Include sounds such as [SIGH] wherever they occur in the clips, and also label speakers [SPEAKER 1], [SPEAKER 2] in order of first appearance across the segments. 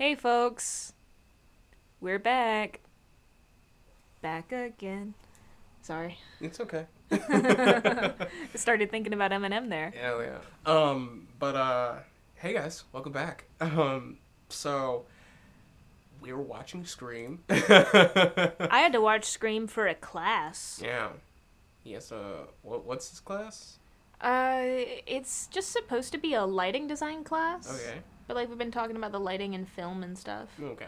[SPEAKER 1] Hey, folks. We're back. Back again. Sorry.
[SPEAKER 2] It's okay.
[SPEAKER 1] I [LAUGHS] started thinking about Eminem there.
[SPEAKER 2] Yeah, yeah. Um, but uh, hey guys, welcome back. Um, so we were watching Scream. [LAUGHS]
[SPEAKER 1] I had to watch Scream for a class.
[SPEAKER 2] yeah. Yes. Uh, what what's this class?
[SPEAKER 1] Uh, it's just supposed to be a lighting design class.
[SPEAKER 2] Okay.
[SPEAKER 1] But like we've been talking about the lighting and film and stuff.
[SPEAKER 2] Okay.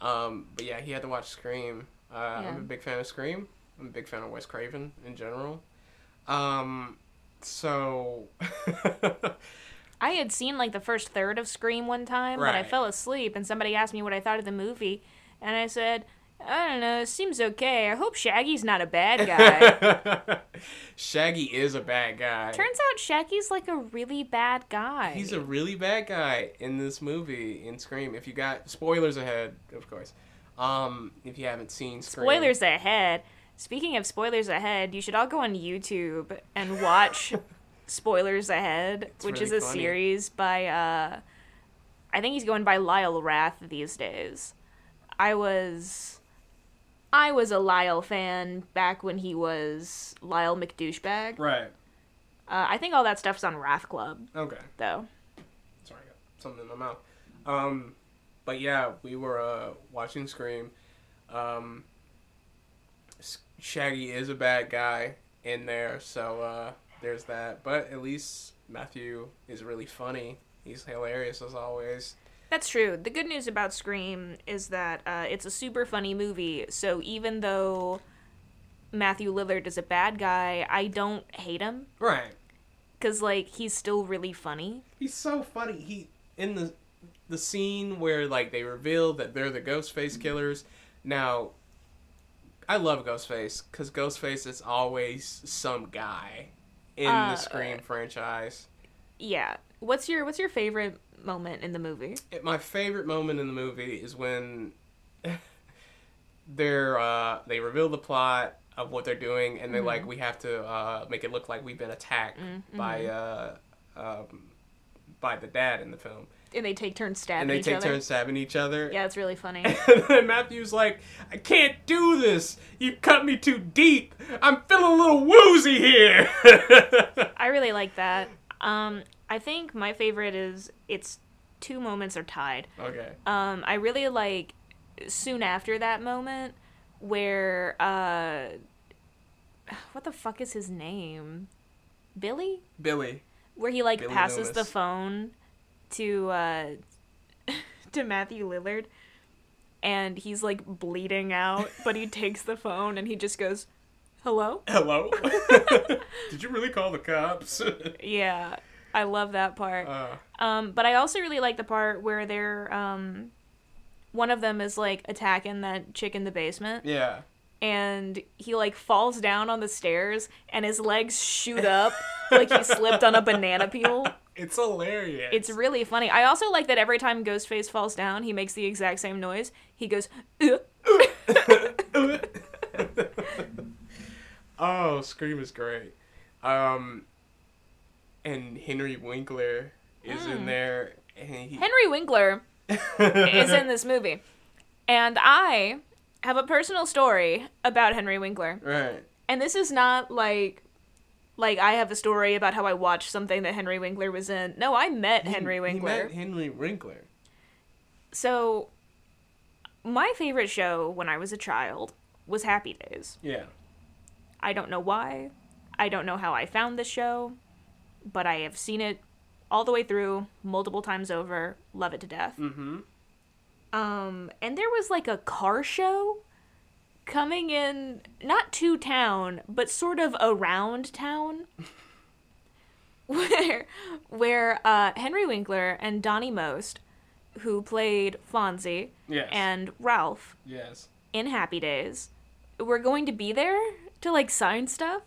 [SPEAKER 2] Um, but yeah, he had to watch Scream. Uh, I'm a big fan of Scream. I'm a big fan of Wes Craven in general. Um, so [LAUGHS]
[SPEAKER 1] I had seen like the first third of Scream one time, but I fell asleep and somebody asked me what I thought of the movie, and I said, I don't know, it seems okay. I hope Shaggy's not a bad [LAUGHS] guy.
[SPEAKER 2] Shaggy is a bad guy.
[SPEAKER 1] Turns out Shaggy's like a really bad guy.
[SPEAKER 2] He's a really bad guy in this movie in Scream. If you got spoilers ahead, of course. Um, if you haven't seen Scream,
[SPEAKER 1] Spoilers ahead. Speaking of spoilers ahead, you should all go on YouTube and watch [LAUGHS] Spoilers Ahead, which
[SPEAKER 2] really
[SPEAKER 1] is a
[SPEAKER 2] funny.
[SPEAKER 1] series by uh I think he's going by Lyle Rath these days. I was I was a Lyle fan back when he was Lyle McDouchebag.
[SPEAKER 2] Right.
[SPEAKER 1] Uh, I think all that stuff's on Wrath Club
[SPEAKER 2] Okay.
[SPEAKER 1] though.
[SPEAKER 2] Sorry, I got something in my mouth. Um, but yeah, we were uh watching Scream. Um, Shaggy is a bad guy in there, so uh, there's that. But at least Matthew is really funny. He's hilarious as always.
[SPEAKER 1] That's true. The good news about Scream is that uh, it's a super funny movie. So even though Matthew Lillard is a bad guy, I don't hate him
[SPEAKER 2] Right.
[SPEAKER 1] because like he's still really funny.
[SPEAKER 2] He's so funny. He in the the scene where like they reveal that they're the Ghostface killers. Now, I love Ghostface because Ghostface is always some guy in
[SPEAKER 1] Uh,
[SPEAKER 2] the Scream franchise.
[SPEAKER 1] Yeah. What's your What's your favorite moment in the movie?
[SPEAKER 2] It- my favorite moment in the movie is when [LAUGHS] they're uh, they reveal the plot of what they're doing, and they're
[SPEAKER 1] Mm-hmm.
[SPEAKER 2] like, we have to uh, make it look like we've been attacked by uh, um, by the dad in the film,
[SPEAKER 1] And they take turns stabbing
[SPEAKER 2] and they
[SPEAKER 1] each
[SPEAKER 2] take
[SPEAKER 1] other.
[SPEAKER 2] turns stabbing each other.
[SPEAKER 1] Yeah, it's really funny. [LAUGHS]
[SPEAKER 2] And then Matthew's like, I can't do this. You cut me too deep. I'm feeling a little woozy here. [LAUGHS]
[SPEAKER 1] I really like that. Um, I think my favorite is it's two moments are tied.
[SPEAKER 2] okay.
[SPEAKER 1] Um, I really like soon after that moment where uh, [SIGHS] what the fuck is his name? Billy,
[SPEAKER 2] Billy.
[SPEAKER 1] where he like
[SPEAKER 2] Billy
[SPEAKER 1] passes the phone to uh, [LAUGHS] to Matthew Lillard, and he's like bleeding out, but he [LAUGHS] takes the phone and he just goes, "Hello."
[SPEAKER 2] Hello? [LAUGHS] Did you really call the cops?
[SPEAKER 1] Yeah, I love that part.
[SPEAKER 2] uh,
[SPEAKER 1] Um, but I also really like the part where they're um, one of them is like attacking that chick in the basement,
[SPEAKER 2] yeah.
[SPEAKER 1] and he like falls down on the stairs, and his legs shoot up like he slipped on a banana peel. [LAUGHS]
[SPEAKER 2] It's hilarious.
[SPEAKER 1] It's really funny. I also like that every time Ghostface falls down, he makes the exact same noise. He goes, [LAUGHS]
[SPEAKER 2] oh, Scream is great. Um, and Henry Winkler is in hmm. there, and he.
[SPEAKER 1] Henry Winkler [LAUGHS] is in this movie, and I have a personal story about Henry Winkler.
[SPEAKER 2] right.
[SPEAKER 1] And this is not like like I have a story about how I watched something that Henry Winkler was in. No, I met Henry
[SPEAKER 2] He
[SPEAKER 1] Winkler.
[SPEAKER 2] met Henry Winkler.
[SPEAKER 1] So my favorite show when I was a child was Happy Days.
[SPEAKER 2] Yeah.
[SPEAKER 1] I don't know why. I don't know how I found the show, but I have seen it all the way through multiple times over. Love it to death.
[SPEAKER 2] Mm-hmm.
[SPEAKER 1] Um, and there was like a car show coming in not to town, but sort of around town. [LAUGHS] where where uh, Henry Winkler and Donnie Most, who played Fonzie
[SPEAKER 2] Yes.
[SPEAKER 1] and Ralph
[SPEAKER 2] yes.
[SPEAKER 1] in Happy Days, were going to be there to like sign stuff.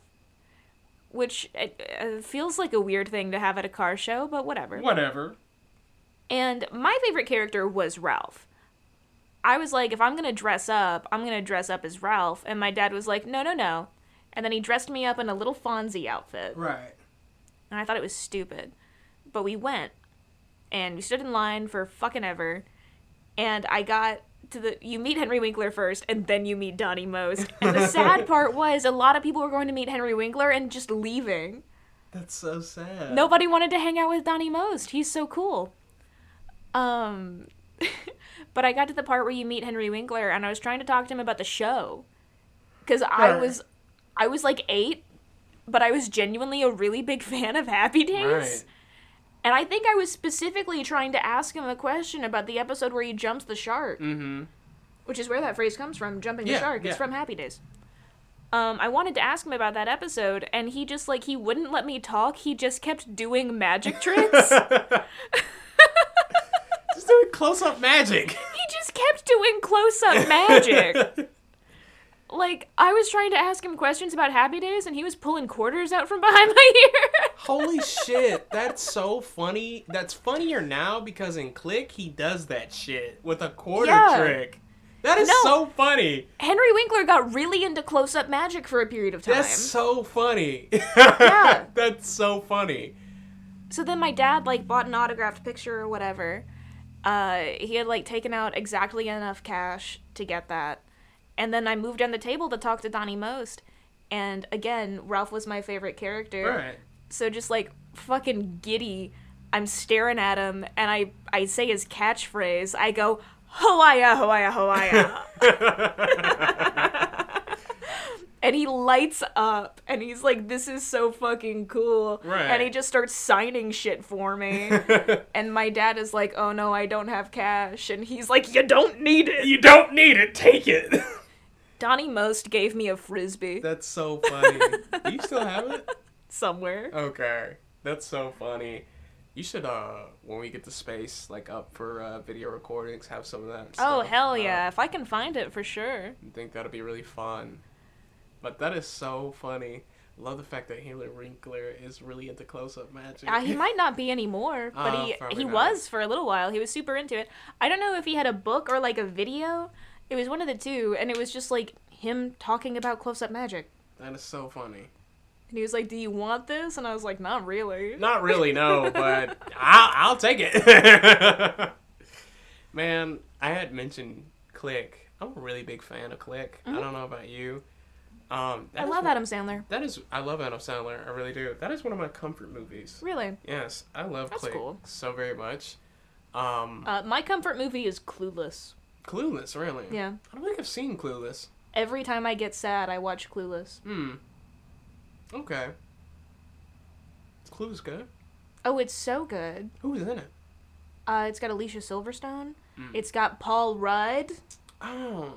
[SPEAKER 1] Which uh, feels like a weird thing to have at a car show, but whatever.
[SPEAKER 2] Whatever.
[SPEAKER 1] And my favorite character was Ralph. I was like, if I'm gonna dress up, I'm gonna dress up as Ralph. And my dad was like, no, no, no. And then he dressed me up in a little Fonzie outfit.
[SPEAKER 2] Right.
[SPEAKER 1] And I thought it was stupid. But we went. And we stood in line for fucking ever. and I got to the you meet Henry Winkler first and then you meet Donnie Most. [LAUGHS] And the sad part was a lot of people were going to meet Henry Winkler and just leaving.
[SPEAKER 2] That's so sad.
[SPEAKER 1] Nobody wanted to hang out with Donnie Most. He's so cool. Um [LAUGHS] but I got to the part where you meet Henry Winkler and I was trying to talk to him about the show. Cuz I was I was like 8, but I was genuinely a really big [LAUGHS] fan of Happy Days.
[SPEAKER 2] Right.
[SPEAKER 1] And I think I was specifically trying to ask him a question about the episode where he jumps the shark,
[SPEAKER 2] Mm-hmm.
[SPEAKER 1] which is where that phrase comes from, jumping the
[SPEAKER 2] Yeah,
[SPEAKER 1] shark. It's from Happy Days. Um, I wanted to ask him about that episode, and he just like he wouldn't let me talk. He just kept doing magic tricks. [LAUGHS] [LAUGHS]
[SPEAKER 2] Just doing close up magic.
[SPEAKER 1] he just kept doing close up magic. [LAUGHS] like I was trying to ask him questions about Happy Days, and he was pulling quarters out from [LAUGHS] behind my ear.
[SPEAKER 2] Holy shit, that's so funny. That's funnier now because in Click he does that shit with a quarter
[SPEAKER 1] Yeah.
[SPEAKER 2] trick. That is
[SPEAKER 1] No.
[SPEAKER 2] so funny.
[SPEAKER 1] Henry Winkler got really into close up magic for a period of time.
[SPEAKER 2] That's so funny.
[SPEAKER 1] Yeah. [LAUGHS]
[SPEAKER 2] That's so funny.
[SPEAKER 1] So then my dad like bought an autographed picture or whatever. Uh, he had like taken out exactly enough cash to get that, and then I moved down the table to talk to Donnie Most, and again Ralph was my favorite character.
[SPEAKER 2] Right.
[SPEAKER 1] So just like fucking giddy, I'm staring at him, and I I say his catchphrase. I go Hawaii, Hawaii, Hawaii. [LAUGHS] And he lights up and he's like, This is so fucking cool.
[SPEAKER 2] Right.
[SPEAKER 1] And he just starts signing shit for me. [LAUGHS] and my dad is like, Oh no, I don't have cash. And he's like, You don't need it.
[SPEAKER 2] you don't need it. Take it. [LAUGHS]
[SPEAKER 1] Donnie Most gave me a frisbee
[SPEAKER 2] That's so funny. Do [LAUGHS] you still have it?
[SPEAKER 1] somewhere.
[SPEAKER 2] Okay. That's so funny. You should uh when we get to space, like up for uh, video recordings, have some of that.
[SPEAKER 1] Oh,
[SPEAKER 2] stuff.
[SPEAKER 1] hell
[SPEAKER 2] Uh,
[SPEAKER 1] yeah. If I can find it for sure.
[SPEAKER 2] I think that'll be really fun. But that is so funny. Love the fact that Henry Winkler is really into close-up magic.
[SPEAKER 1] Uh, he [LAUGHS] might not be anymore, but
[SPEAKER 2] Oh,
[SPEAKER 1] he he
[SPEAKER 2] not.
[SPEAKER 1] was for a little while. He was super into it. I don't know if he had a book or like a video. It was one of the two, and it was just like him talking about close up magic.
[SPEAKER 2] that is so funny.
[SPEAKER 1] And he was like, "Do you want this?" And I was like, "Not really."
[SPEAKER 2] Not really, no, [LAUGHS] but I'll, I'll take it. [LAUGHS] Man, I had mentioned Click. I'm a really big fan of Click. I don't know about you. Um,
[SPEAKER 1] I love
[SPEAKER 2] one-
[SPEAKER 1] Adam Sandler.
[SPEAKER 2] That is, I love Adam Sandler. I really do. That is one of my comfort movies.
[SPEAKER 1] Really.
[SPEAKER 2] Yes, I love
[SPEAKER 1] That's
[SPEAKER 2] Click
[SPEAKER 1] cool.
[SPEAKER 2] so very much. Um,
[SPEAKER 1] Uh, my comfort movie is Clueless.
[SPEAKER 2] Clueless, really.
[SPEAKER 1] Yeah.
[SPEAKER 2] I don't think I've seen Clueless.
[SPEAKER 1] Every time I get sad, I watch Clueless.
[SPEAKER 2] Hmm. Okay. Is Clueless good?
[SPEAKER 1] Oh, it's so good.
[SPEAKER 2] Who's in it?
[SPEAKER 1] Uh, it's got Alicia Silverstone.
[SPEAKER 2] Mm.
[SPEAKER 1] It's got Paul Rudd.
[SPEAKER 2] Oh,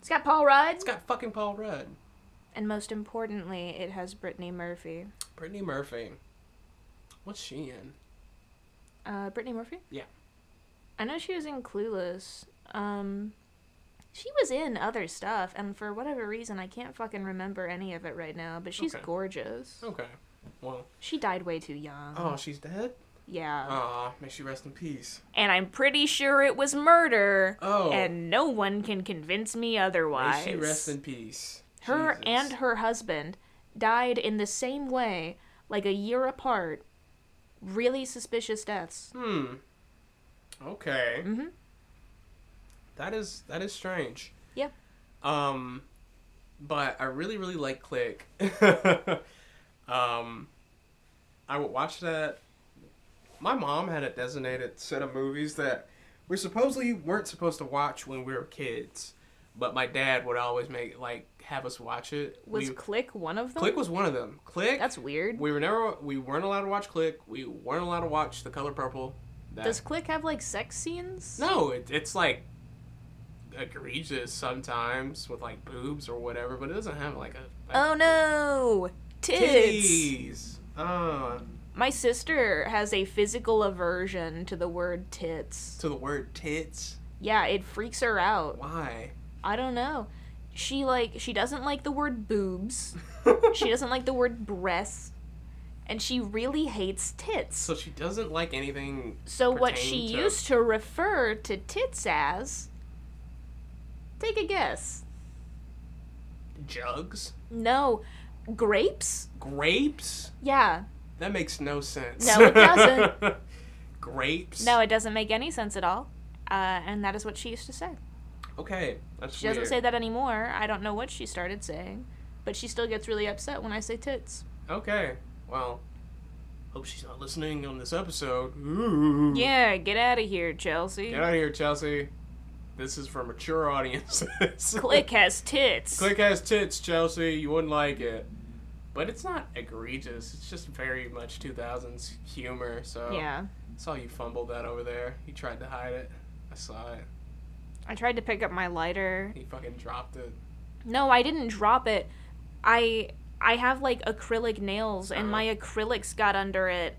[SPEAKER 1] It's got Paul Rudd.
[SPEAKER 2] it's got fucking Paul Rudd.
[SPEAKER 1] And most importantly, it has Brittany Murphy.
[SPEAKER 2] Brittany Murphy. What's she in?
[SPEAKER 1] Uh, Brittany Murphy?
[SPEAKER 2] Yeah.
[SPEAKER 1] I know she was in Clueless. Um, she was in other stuff, and for whatever reason, I can't fucking remember any of it right now. But she's
[SPEAKER 2] Okay.
[SPEAKER 1] gorgeous.
[SPEAKER 2] Okay. Well.
[SPEAKER 1] She died way too young.
[SPEAKER 2] Oh, she's dead.
[SPEAKER 1] Yeah.
[SPEAKER 2] Aw, may she rest in peace.
[SPEAKER 1] And I'm pretty sure it was murder.
[SPEAKER 2] Oh.
[SPEAKER 1] And no one can convince me otherwise.
[SPEAKER 2] May she rest in peace.
[SPEAKER 1] her
[SPEAKER 2] Jesus.
[SPEAKER 1] and her husband died in the same way, like a year apart. Really suspicious deaths.
[SPEAKER 2] Hmm. Okay.
[SPEAKER 1] Mhm.
[SPEAKER 2] That is that is strange.
[SPEAKER 1] Yeah.
[SPEAKER 2] Um, but I really really like Click. [LAUGHS] um, I would watch that. My mom had a designated set of movies that we supposedly weren't supposed to watch when we were kids, but my dad would always make like have us watch it.
[SPEAKER 1] Was
[SPEAKER 2] we,
[SPEAKER 1] Click one of them?
[SPEAKER 2] Click was one of them. Click.
[SPEAKER 1] That's weird.
[SPEAKER 2] we were never we weren't allowed to watch Click. We weren't allowed to watch The Color Purple. That-
[SPEAKER 1] Does Click have like sex scenes?
[SPEAKER 2] no, it, it's like egregious sometimes with like boobs or whatever, but it doesn't have like a. a
[SPEAKER 1] Oh no! Tits!
[SPEAKER 2] titties. Oh,
[SPEAKER 1] My sister has a physical aversion to the word tits.
[SPEAKER 2] to the word tits.
[SPEAKER 1] Yeah, it freaks her out.
[SPEAKER 2] Why?
[SPEAKER 1] I don't know. She like she doesn't like the word boobs. [LAUGHS] she doesn't like the word breast. And she really hates tits.
[SPEAKER 2] so she doesn't like anything.
[SPEAKER 1] So what she
[SPEAKER 2] pertaining to-
[SPEAKER 1] used to refer to tits as Take a guess.
[SPEAKER 2] Jugs,
[SPEAKER 1] No, grapes?
[SPEAKER 2] grapes.
[SPEAKER 1] Yeah.
[SPEAKER 2] That makes no sense.
[SPEAKER 1] No, it doesn't. [LAUGHS]
[SPEAKER 2] grapes.
[SPEAKER 1] No, it doesn't make any sense at all. Uh, and that is what she used to say.
[SPEAKER 2] Okay, that's
[SPEAKER 1] She
[SPEAKER 2] weird.
[SPEAKER 1] doesn't say that anymore. I don't know what she started saying, but she still gets really upset when I say tits.
[SPEAKER 2] Okay, well, hope she's not listening on this episode. Ooh.
[SPEAKER 1] Yeah, get out of here, Chelsea.
[SPEAKER 2] Get out of here, Chelsea. This is for mature audiences. [LAUGHS]
[SPEAKER 1] Click has tits.
[SPEAKER 2] Click has tits, Chelsea. You wouldn't like it. But it's not egregious. It's just very much 2000s humor. So
[SPEAKER 1] Yeah.
[SPEAKER 2] I saw you fumbled that over there. You tried to hide it. I saw it.
[SPEAKER 1] I tried to pick up my lighter.
[SPEAKER 2] He fucking dropped it.
[SPEAKER 1] No, I didn't drop it. I I have like acrylic nails and
[SPEAKER 2] Uh-huh.
[SPEAKER 1] my acrylics got under it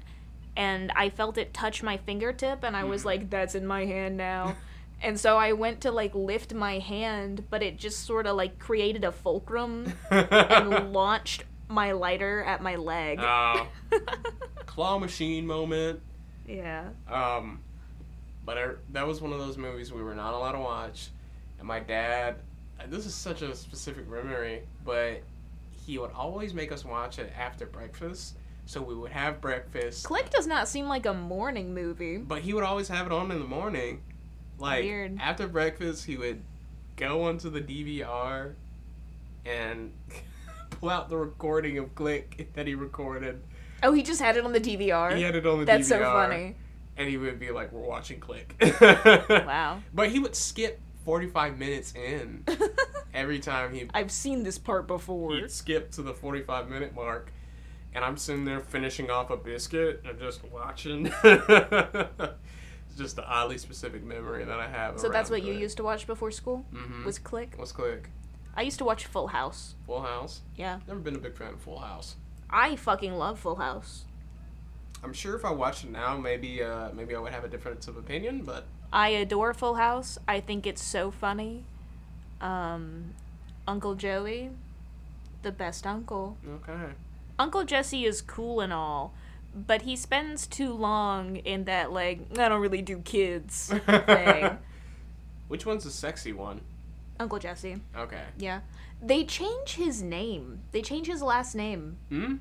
[SPEAKER 1] and I felt it touch my fingertip and I was
[SPEAKER 2] Mhm.
[SPEAKER 1] like that's in my hand now. [LAUGHS] and so I went to like lift my hand, but it just sort of like created a fulcrum and [LAUGHS] launched my lighter at my leg.
[SPEAKER 2] Oh, [LAUGHS] claw machine moment.
[SPEAKER 1] yeah.
[SPEAKER 2] Um, but I, that was one of those movies we were not allowed to watch, and my dad. This is such a specific memory, but he would always make us watch it after breakfast. So we would have breakfast,
[SPEAKER 1] Click does not seem like a morning movie.
[SPEAKER 2] but he would always have it on in the morning. Like
[SPEAKER 1] Weird.
[SPEAKER 2] after breakfast, he would go onto the DVR and [LAUGHS] pull out the recording of Click that he recorded.
[SPEAKER 1] Oh, he just had it on the DVR.
[SPEAKER 2] He had it on the
[SPEAKER 1] That's
[SPEAKER 2] DVR.
[SPEAKER 1] so funny.
[SPEAKER 2] and he would be like, "We're watching Click." [LAUGHS]
[SPEAKER 1] Wow. [LAUGHS]
[SPEAKER 2] But he would skip forty-five minutes in every time he
[SPEAKER 1] I've seen this part before.
[SPEAKER 2] he'd skip to the forty-five minute mark, and I'm sitting there finishing off a biscuit and just watching. Just an oddly specific memory that I have.
[SPEAKER 1] So that's what you used to watch before school?
[SPEAKER 2] Mm-hmm.
[SPEAKER 1] Was Click?
[SPEAKER 2] Was Click?
[SPEAKER 1] I used to watch Full House.
[SPEAKER 2] Full House.
[SPEAKER 1] Yeah.
[SPEAKER 2] Never been a big fan of Full House.
[SPEAKER 1] I fucking love Full House.
[SPEAKER 2] I'm sure if I watched it now, maybe uh, maybe I would have a difference of opinion, but
[SPEAKER 1] I adore Full House. I think it's so funny. Um, Uncle Joey, the best uncle.
[SPEAKER 2] okay.
[SPEAKER 1] Uncle Jesse is cool and all, but he spends too long in that, like, I don't really do kids [LAUGHS] thing.
[SPEAKER 2] Which one's the sexy one?
[SPEAKER 1] Uncle Jesse.
[SPEAKER 2] Okay.
[SPEAKER 1] Yeah. They change his name. They change his last name.
[SPEAKER 2] Hmm.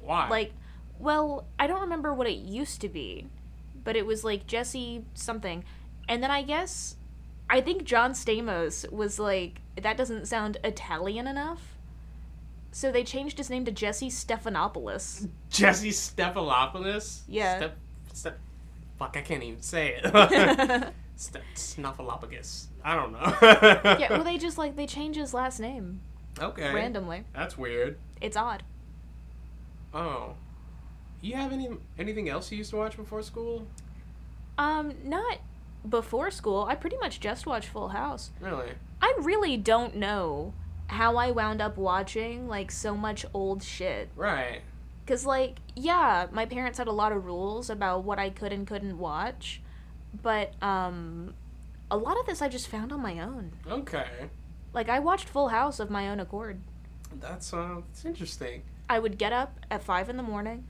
[SPEAKER 2] Why?
[SPEAKER 1] Like, well, I don't remember what it used to be, but it was like Jesse something. And then I guess, I think John Stamos was like, that doesn't sound Italian enough. So they changed his name to Jesse Stephanopoulos.
[SPEAKER 2] Jesse Stephalopoulos.
[SPEAKER 1] Yeah.
[SPEAKER 2] Step, step. Fuck, I can't even say it. [LAUGHS] [LAUGHS] Step Snuffleupagus. I don't know. [LAUGHS]
[SPEAKER 1] yeah, well, they just like, they change his last name
[SPEAKER 2] Okay.
[SPEAKER 1] randomly.
[SPEAKER 2] That's weird.
[SPEAKER 1] It's odd.
[SPEAKER 2] Oh. You have any anything else you used to watch before school?
[SPEAKER 1] Um, not before school. I pretty much just watched Full House.
[SPEAKER 2] Really?
[SPEAKER 1] I really don't know how I wound up watching like so much old shit.
[SPEAKER 2] Right.
[SPEAKER 1] Cause like, yeah, my parents had a lot of rules about what I could and couldn't watch, but um, a lot of this I just found on my own.
[SPEAKER 2] Okay.
[SPEAKER 1] Like I watched Full House of my own accord.
[SPEAKER 2] That's uh, that's interesting.
[SPEAKER 1] I would get up at five in the morning.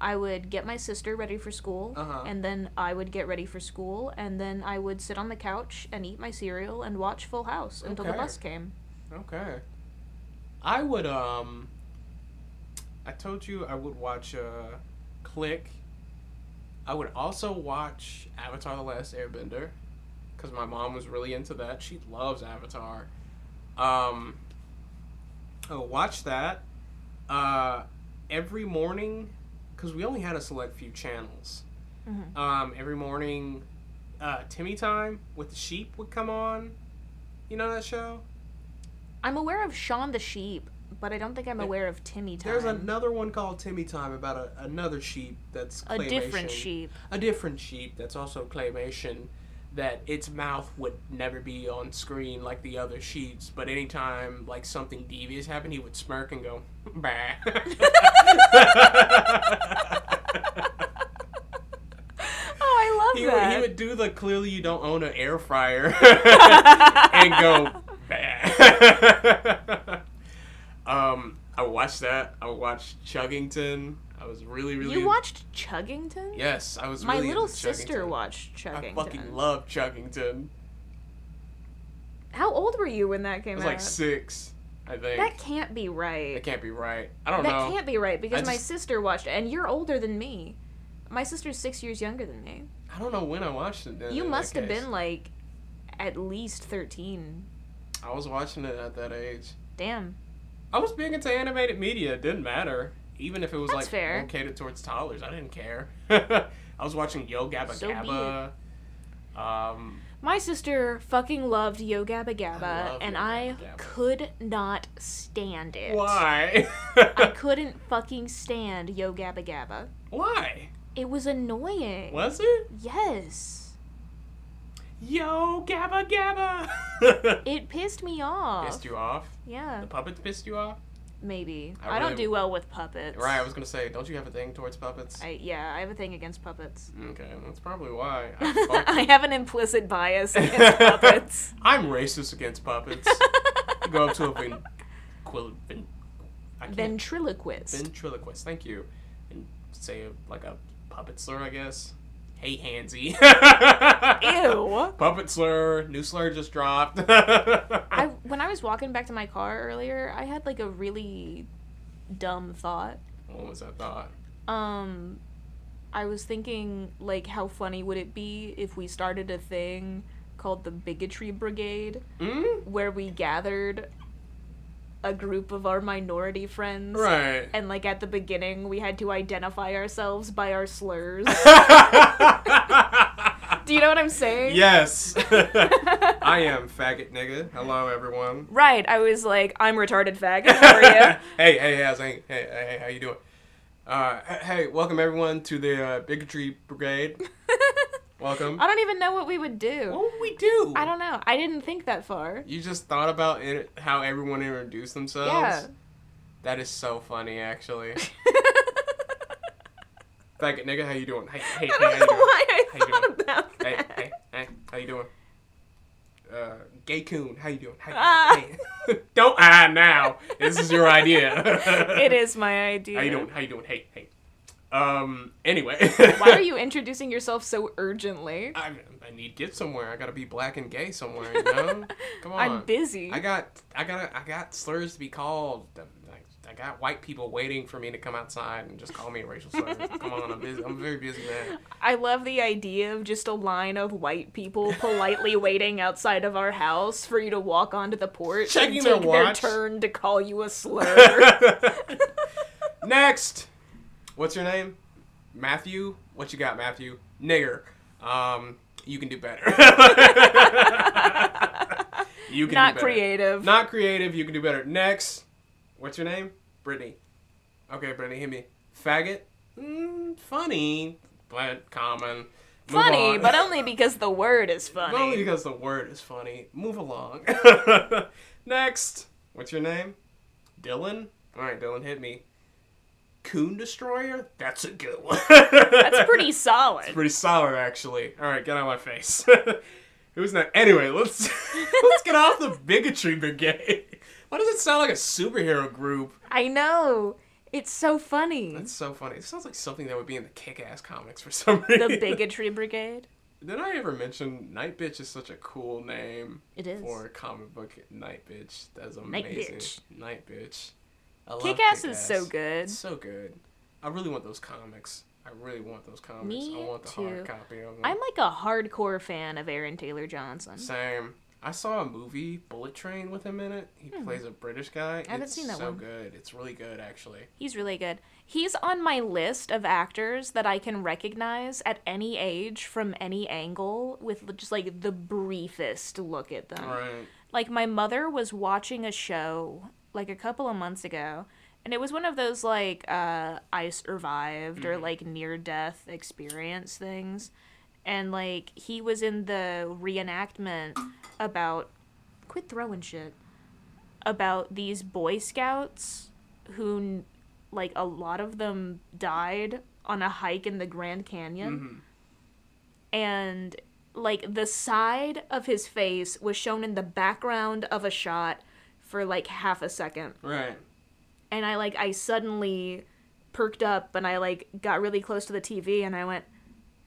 [SPEAKER 1] I would get my sister ready for school,
[SPEAKER 2] Uh-huh.
[SPEAKER 1] and then I would get ready for school, and then I would sit on the couch and eat my cereal and watch Full House until the bus came.
[SPEAKER 2] Okay. I would um I told you I would watch uh Click. I would also watch Avatar the Last Airbender cuz my mom was really into that. She loves Avatar. Um I would watch that uh every morning cuz we only had a select few channels.
[SPEAKER 1] Mhm.
[SPEAKER 2] Um every morning uh Timmy Time with the sheep would come on. You know that show?
[SPEAKER 1] I'm aware of Shaun the Sheep, but I don't think I'm aware of Timmy Time.
[SPEAKER 2] There's another one called Timmy Time about a, another sheep that's
[SPEAKER 1] a different sheep.
[SPEAKER 2] A different sheep that's also claymation. That its mouth would never be on screen like the other sheets, but anytime like something devious happened, he would smirk and go, [LAUGHS] "Bah." [LAUGHS]
[SPEAKER 1] Oh, I love
[SPEAKER 2] he, would,
[SPEAKER 1] that.
[SPEAKER 2] he would do the clearly you don't own an air fryer [LAUGHS] and go bah. [LAUGHS] um I watched that. I watched Chuggington. I was really really
[SPEAKER 1] you watched Chuggington?
[SPEAKER 2] Yes, I was
[SPEAKER 1] My
[SPEAKER 2] really
[SPEAKER 1] little sister
[SPEAKER 2] Chuggington.
[SPEAKER 1] watched Chuggington.
[SPEAKER 2] I fucking love Chuggington.
[SPEAKER 1] How old were you when that
[SPEAKER 2] I
[SPEAKER 1] came
[SPEAKER 2] was
[SPEAKER 1] out?
[SPEAKER 2] like 6, I think.
[SPEAKER 1] that can't be right.
[SPEAKER 2] That can't be right. I don't
[SPEAKER 1] that
[SPEAKER 2] know.
[SPEAKER 1] That can't be right because
[SPEAKER 2] I
[SPEAKER 1] my sister watched it, and you're older than me. My sister's six years younger than me.
[SPEAKER 2] I don't know when I watched it. Then,
[SPEAKER 1] You must have
[SPEAKER 2] case.
[SPEAKER 1] been like at least 13.
[SPEAKER 2] I was watching it at that age.
[SPEAKER 1] Damn.
[SPEAKER 2] I was big into animated media. It didn't matter. Even if it was
[SPEAKER 1] That's
[SPEAKER 2] like
[SPEAKER 1] fair.
[SPEAKER 2] towards toddlers, I didn't care. [LAUGHS] I was watching Yo Gabba
[SPEAKER 1] So
[SPEAKER 2] Gabba. Um,
[SPEAKER 1] My sister fucking loved Yo Gabba
[SPEAKER 2] I
[SPEAKER 1] Gabba,
[SPEAKER 2] love
[SPEAKER 1] and
[SPEAKER 2] Yo
[SPEAKER 1] I
[SPEAKER 2] Gabba.
[SPEAKER 1] could not stand it.
[SPEAKER 2] why?
[SPEAKER 1] I [LAUGHS] couldn't fucking stand Yo Gabba Gabba.
[SPEAKER 2] why?
[SPEAKER 1] It was annoying.
[SPEAKER 2] Was it?
[SPEAKER 1] Yes.
[SPEAKER 2] Yo Gabba Gabba. [LAUGHS]
[SPEAKER 1] It pissed me off.
[SPEAKER 2] pissed you off?
[SPEAKER 1] Yeah,
[SPEAKER 2] The puppets pissed you off?
[SPEAKER 1] maybe.
[SPEAKER 2] I
[SPEAKER 1] I, don't do well with puppets.
[SPEAKER 2] Right. I was gonna say, don't you have a thing towards puppets?
[SPEAKER 1] I yeah, I have a thing against puppets.
[SPEAKER 2] Okay, that's probably why. [LAUGHS] I
[SPEAKER 1] I have an implicit bias [LAUGHS] against puppets.
[SPEAKER 2] I'm racist against puppets. You go up to a vin, quil, vin,
[SPEAKER 1] Ventriloquist.
[SPEAKER 2] ventriloquist. Thank you, and say like a puppet slur, I guess. Hey, handsy. [LAUGHS]
[SPEAKER 1] Ew.
[SPEAKER 2] Puppet slur. New slur just dropped. [LAUGHS]
[SPEAKER 1] I when I was walking back to my car earlier, I had like a really dumb thought.
[SPEAKER 2] what was that thought?
[SPEAKER 1] Um I was thinking like how funny would it be if we started a thing called the bigotry brigade
[SPEAKER 2] Mm?
[SPEAKER 1] where we gathered a group of our minority friends
[SPEAKER 2] Right.
[SPEAKER 1] and like at the beginning we had to identify ourselves by our slurs. [LAUGHS] Do you know what I'm saying?
[SPEAKER 2] yes. [LAUGHS] I am faggot nigga. Hello, everyone.
[SPEAKER 1] Right, I was like, I'm retarded faggot. How are you? [LAUGHS]
[SPEAKER 2] hey, hey, how's hey, hey, hey, how you doing? Uh, hey, welcome everyone to the uh, bigotry brigade. Welcome.
[SPEAKER 1] I don't even know what we would do.
[SPEAKER 2] What would we do?
[SPEAKER 1] I don't know. I didn't think that far.
[SPEAKER 2] You just thought about it, how everyone introduced themselves.
[SPEAKER 1] Yeah.
[SPEAKER 2] That is so funny, actually. [LAUGHS] Faggot nigga, how you doing? Hey, hey, hey,
[SPEAKER 1] I don't
[SPEAKER 2] you
[SPEAKER 1] know why I
[SPEAKER 2] How you
[SPEAKER 1] thought
[SPEAKER 2] doing?
[SPEAKER 1] about that.
[SPEAKER 2] hey, hey, how you doing? Uh, gay coon, how you doing? Hey,
[SPEAKER 1] Ah.
[SPEAKER 2] hey. [LAUGHS] Don't ah now. This is your idea. [LAUGHS]
[SPEAKER 1] It is my idea.
[SPEAKER 2] How you doing? How you doing? Hey, hey. Um. Anyway.
[SPEAKER 1] Why are you [LAUGHS] introducing yourself so urgently?
[SPEAKER 2] I, I need to get somewhere. I gotta be black and gay somewhere. You know. [LAUGHS] Come on.
[SPEAKER 1] I'm busy.
[SPEAKER 2] I got. I got. I got slurs to be called. I, I got white people waiting for me to come outside and just call me a racial slur. come on. I'm busy. I'm a very busy man.
[SPEAKER 1] I love the idea of just a line of white people [LAUGHS] politely waiting outside of our house for you to walk onto the porch
[SPEAKER 2] Checking
[SPEAKER 1] and
[SPEAKER 2] their
[SPEAKER 1] take their
[SPEAKER 2] watch.
[SPEAKER 1] turn to call you a slur.
[SPEAKER 2] Next. What's your name? Matthew. What you got, Matthew? Nigger. Um. You can do better. [LAUGHS] you can
[SPEAKER 1] Not
[SPEAKER 2] do better.
[SPEAKER 1] creative.
[SPEAKER 2] Not creative. You can do better. Next. What's your name? Brittany. Okay, Brittany, hit me. Faggot. Mm, funny, but common. Move
[SPEAKER 1] funny,
[SPEAKER 2] on.
[SPEAKER 1] but only because the word is funny.
[SPEAKER 2] Only because the word is funny. Move along. [LAUGHS] Next. What's your name? Dylan? Alright, Dylan, hit me. Coon Destroyer? That's a good one.
[SPEAKER 1] That's pretty [LAUGHS] solid.
[SPEAKER 2] It's pretty solid, actually. Alright, get out of my face. [LAUGHS] Who's next? Anyway, let's [LAUGHS] let's get off the bigotry brigade. Why does it sound like a superhero group?
[SPEAKER 1] I know. It's so funny.
[SPEAKER 2] That's so funny. It sounds like something that would be in the kick-ass comics for some reason.
[SPEAKER 1] The bigotry brigade.
[SPEAKER 2] Did I ever mention Night Bitch is such a cool name?
[SPEAKER 1] It is.
[SPEAKER 2] for a comic book Night Bitch. That's amazing. Night.
[SPEAKER 1] Bitch.
[SPEAKER 2] Night Bitch. I love
[SPEAKER 1] Kick-Ass is so good.
[SPEAKER 2] It's so good. I really want those comics. I really want those comics.
[SPEAKER 1] Me
[SPEAKER 2] I want the
[SPEAKER 1] too.
[SPEAKER 2] hard copy of them.
[SPEAKER 1] I'm like a hardcore fan of Aaron Taylor Johnson.
[SPEAKER 2] Same. I saw a movie, Bullet Train, with him in it. He plays a British guy.
[SPEAKER 1] Hmm. haven't
[SPEAKER 2] it's
[SPEAKER 1] seen that
[SPEAKER 2] so
[SPEAKER 1] one.
[SPEAKER 2] good. It's really good, actually.
[SPEAKER 1] He's really good. He's on my list of actors that I can recognize at any age from any angle with just like the briefest look at them.
[SPEAKER 2] Right.
[SPEAKER 1] Like my mother was watching a show like a couple of months ago and it was one of those like uh I survived or like near death experience things. And like he was in the reenactment about quit throwing shit about these boy scouts who like a lot of them died on a hike in the Grand Canyon
[SPEAKER 2] Mm-hmm.
[SPEAKER 1] and like the side of his face was shown in the background of a shot for like half a second
[SPEAKER 2] Right.
[SPEAKER 1] and i like i suddenly perked up and i like got really close to the tv and i went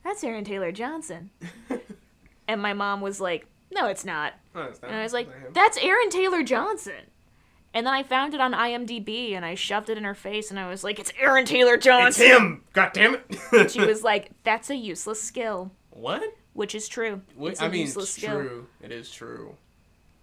[SPEAKER 1] that's aaron taylor johnson [LAUGHS] and my mom was like no it's not
[SPEAKER 2] Oh, it's not-
[SPEAKER 1] and i was like that's aaron taylor johnson And then I found it on IMDb and I shoved it in her face and I was like, "It's Aaron Taylor Johnson."
[SPEAKER 2] It's him. God damn it.
[SPEAKER 1] She was [LAUGHS] like, "That's a useless skill,"
[SPEAKER 2] what?
[SPEAKER 1] which is true.
[SPEAKER 2] What-
[SPEAKER 1] It's a
[SPEAKER 2] I mean,
[SPEAKER 1] useless
[SPEAKER 2] it's
[SPEAKER 1] skill.
[SPEAKER 2] true. It is true.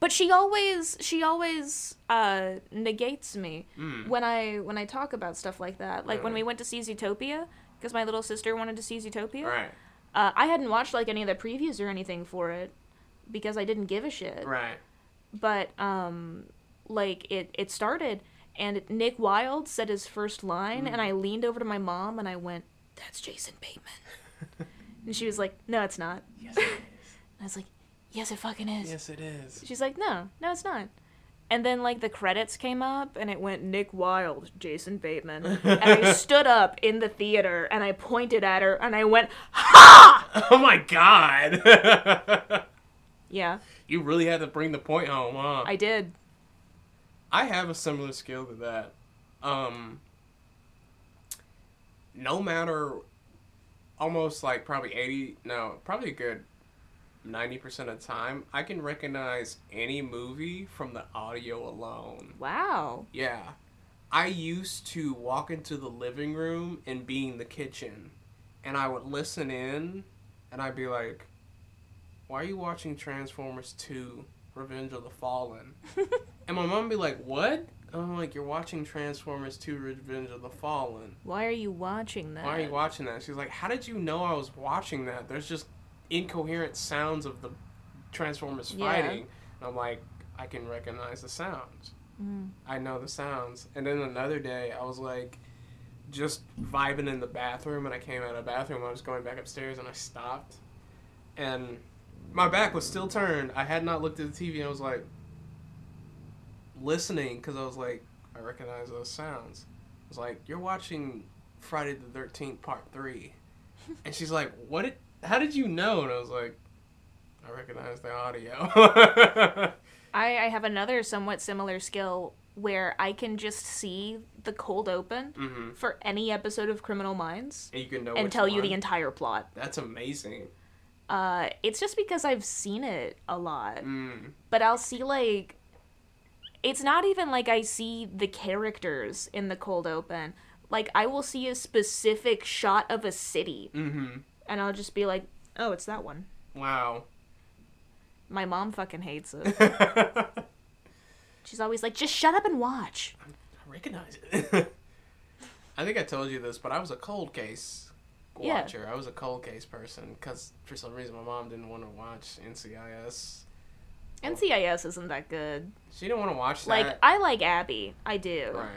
[SPEAKER 1] But she always she always uh negates me
[SPEAKER 2] Mm.
[SPEAKER 1] when I when I talk about stuff like that. Like when we went to see Zootopia because my little sister wanted to see Zootopia.
[SPEAKER 2] Right.
[SPEAKER 1] Uh, I hadn't watched like any of the previews or anything for it because I didn't give a shit.
[SPEAKER 2] Right.
[SPEAKER 1] But um like it it started and Nick Wilde said his first line
[SPEAKER 2] Mm.
[SPEAKER 1] and I leaned over to my mom and I went, "That's Jason Bateman." [LAUGHS] and she was like, "No, it's not."
[SPEAKER 2] Yes, it is.
[SPEAKER 1] I was like, "Yes, it fucking is."
[SPEAKER 2] yes, it is.
[SPEAKER 1] She's like, no, no, it's not. And then like the credits came up and it went Nick Wilde, Jason Bateman. and I [LAUGHS] stood up in the theater and I pointed at her and I went, Ha! [LAUGHS]
[SPEAKER 2] Oh my god. [LAUGHS]
[SPEAKER 1] Yeah,
[SPEAKER 2] you really had to bring the point home, huh?
[SPEAKER 1] I did.
[SPEAKER 2] I have a similar skill to that. Um, no matter, almost like probably 80, no, probably a good 90% of the time, I can recognize any movie from the audio alone.
[SPEAKER 1] Wow.
[SPEAKER 2] Yeah. I used to walk into the living room and be in the kitchen, and I would listen in, and I'd be like, why are you watching Transformers 2 Revenge of the Fallen? [LAUGHS] and my mom would be like, what? And I'm like, you're watching Transformers 2 Revenge of the Fallen.
[SPEAKER 1] Why are you watching that?
[SPEAKER 2] Why are you watching that? She's like, how did you know I was watching that? There's just incoherent sounds of the Transformers
[SPEAKER 1] Yeah.
[SPEAKER 2] fighting. And I'm like, I can recognize the sounds.
[SPEAKER 1] Mm.
[SPEAKER 2] I know the sounds. And then another day, I was like, just vibing in the bathroom, and I came out of the bathroom. I was going back upstairs, and I stopped, and my back was still turned. I had not looked at the TV, and I was like, listening, because I was like, I recognize those sounds. I was like, you're watching Friday the Thirteenth Part Three, [LAUGHS] and she's like, what? Did, how did you know? And I was like, I recognize the audio.
[SPEAKER 1] I, I have another somewhat similar skill where I can just see the cold open
[SPEAKER 2] mm-hmm.
[SPEAKER 1] for any episode of Criminal Minds
[SPEAKER 2] And you can know
[SPEAKER 1] and tell you the entire plot.
[SPEAKER 2] That's amazing.
[SPEAKER 1] Uh, it's just because I've seen it a lot.
[SPEAKER 2] Mm.
[SPEAKER 1] but I'll see like it's not even like I see the characters in the cold open. Like I will see a specific shot of a city
[SPEAKER 2] Mm-hmm.
[SPEAKER 1] And I'll just be like, "Oh, it's that one."
[SPEAKER 2] Wow.
[SPEAKER 1] My mom fucking hates it. [LAUGHS] She's always like, "Just shut up and watch."
[SPEAKER 2] I recognize it. [LAUGHS] I think I told you this, but I was a cold case
[SPEAKER 1] Yeah.
[SPEAKER 2] watcher. I was a cold case person because for some reason my mom didn't want to watch NCIS.
[SPEAKER 1] NCIS isn't that good.
[SPEAKER 2] She didn't want to watch that.
[SPEAKER 1] Like I like Abby, I do.
[SPEAKER 2] right.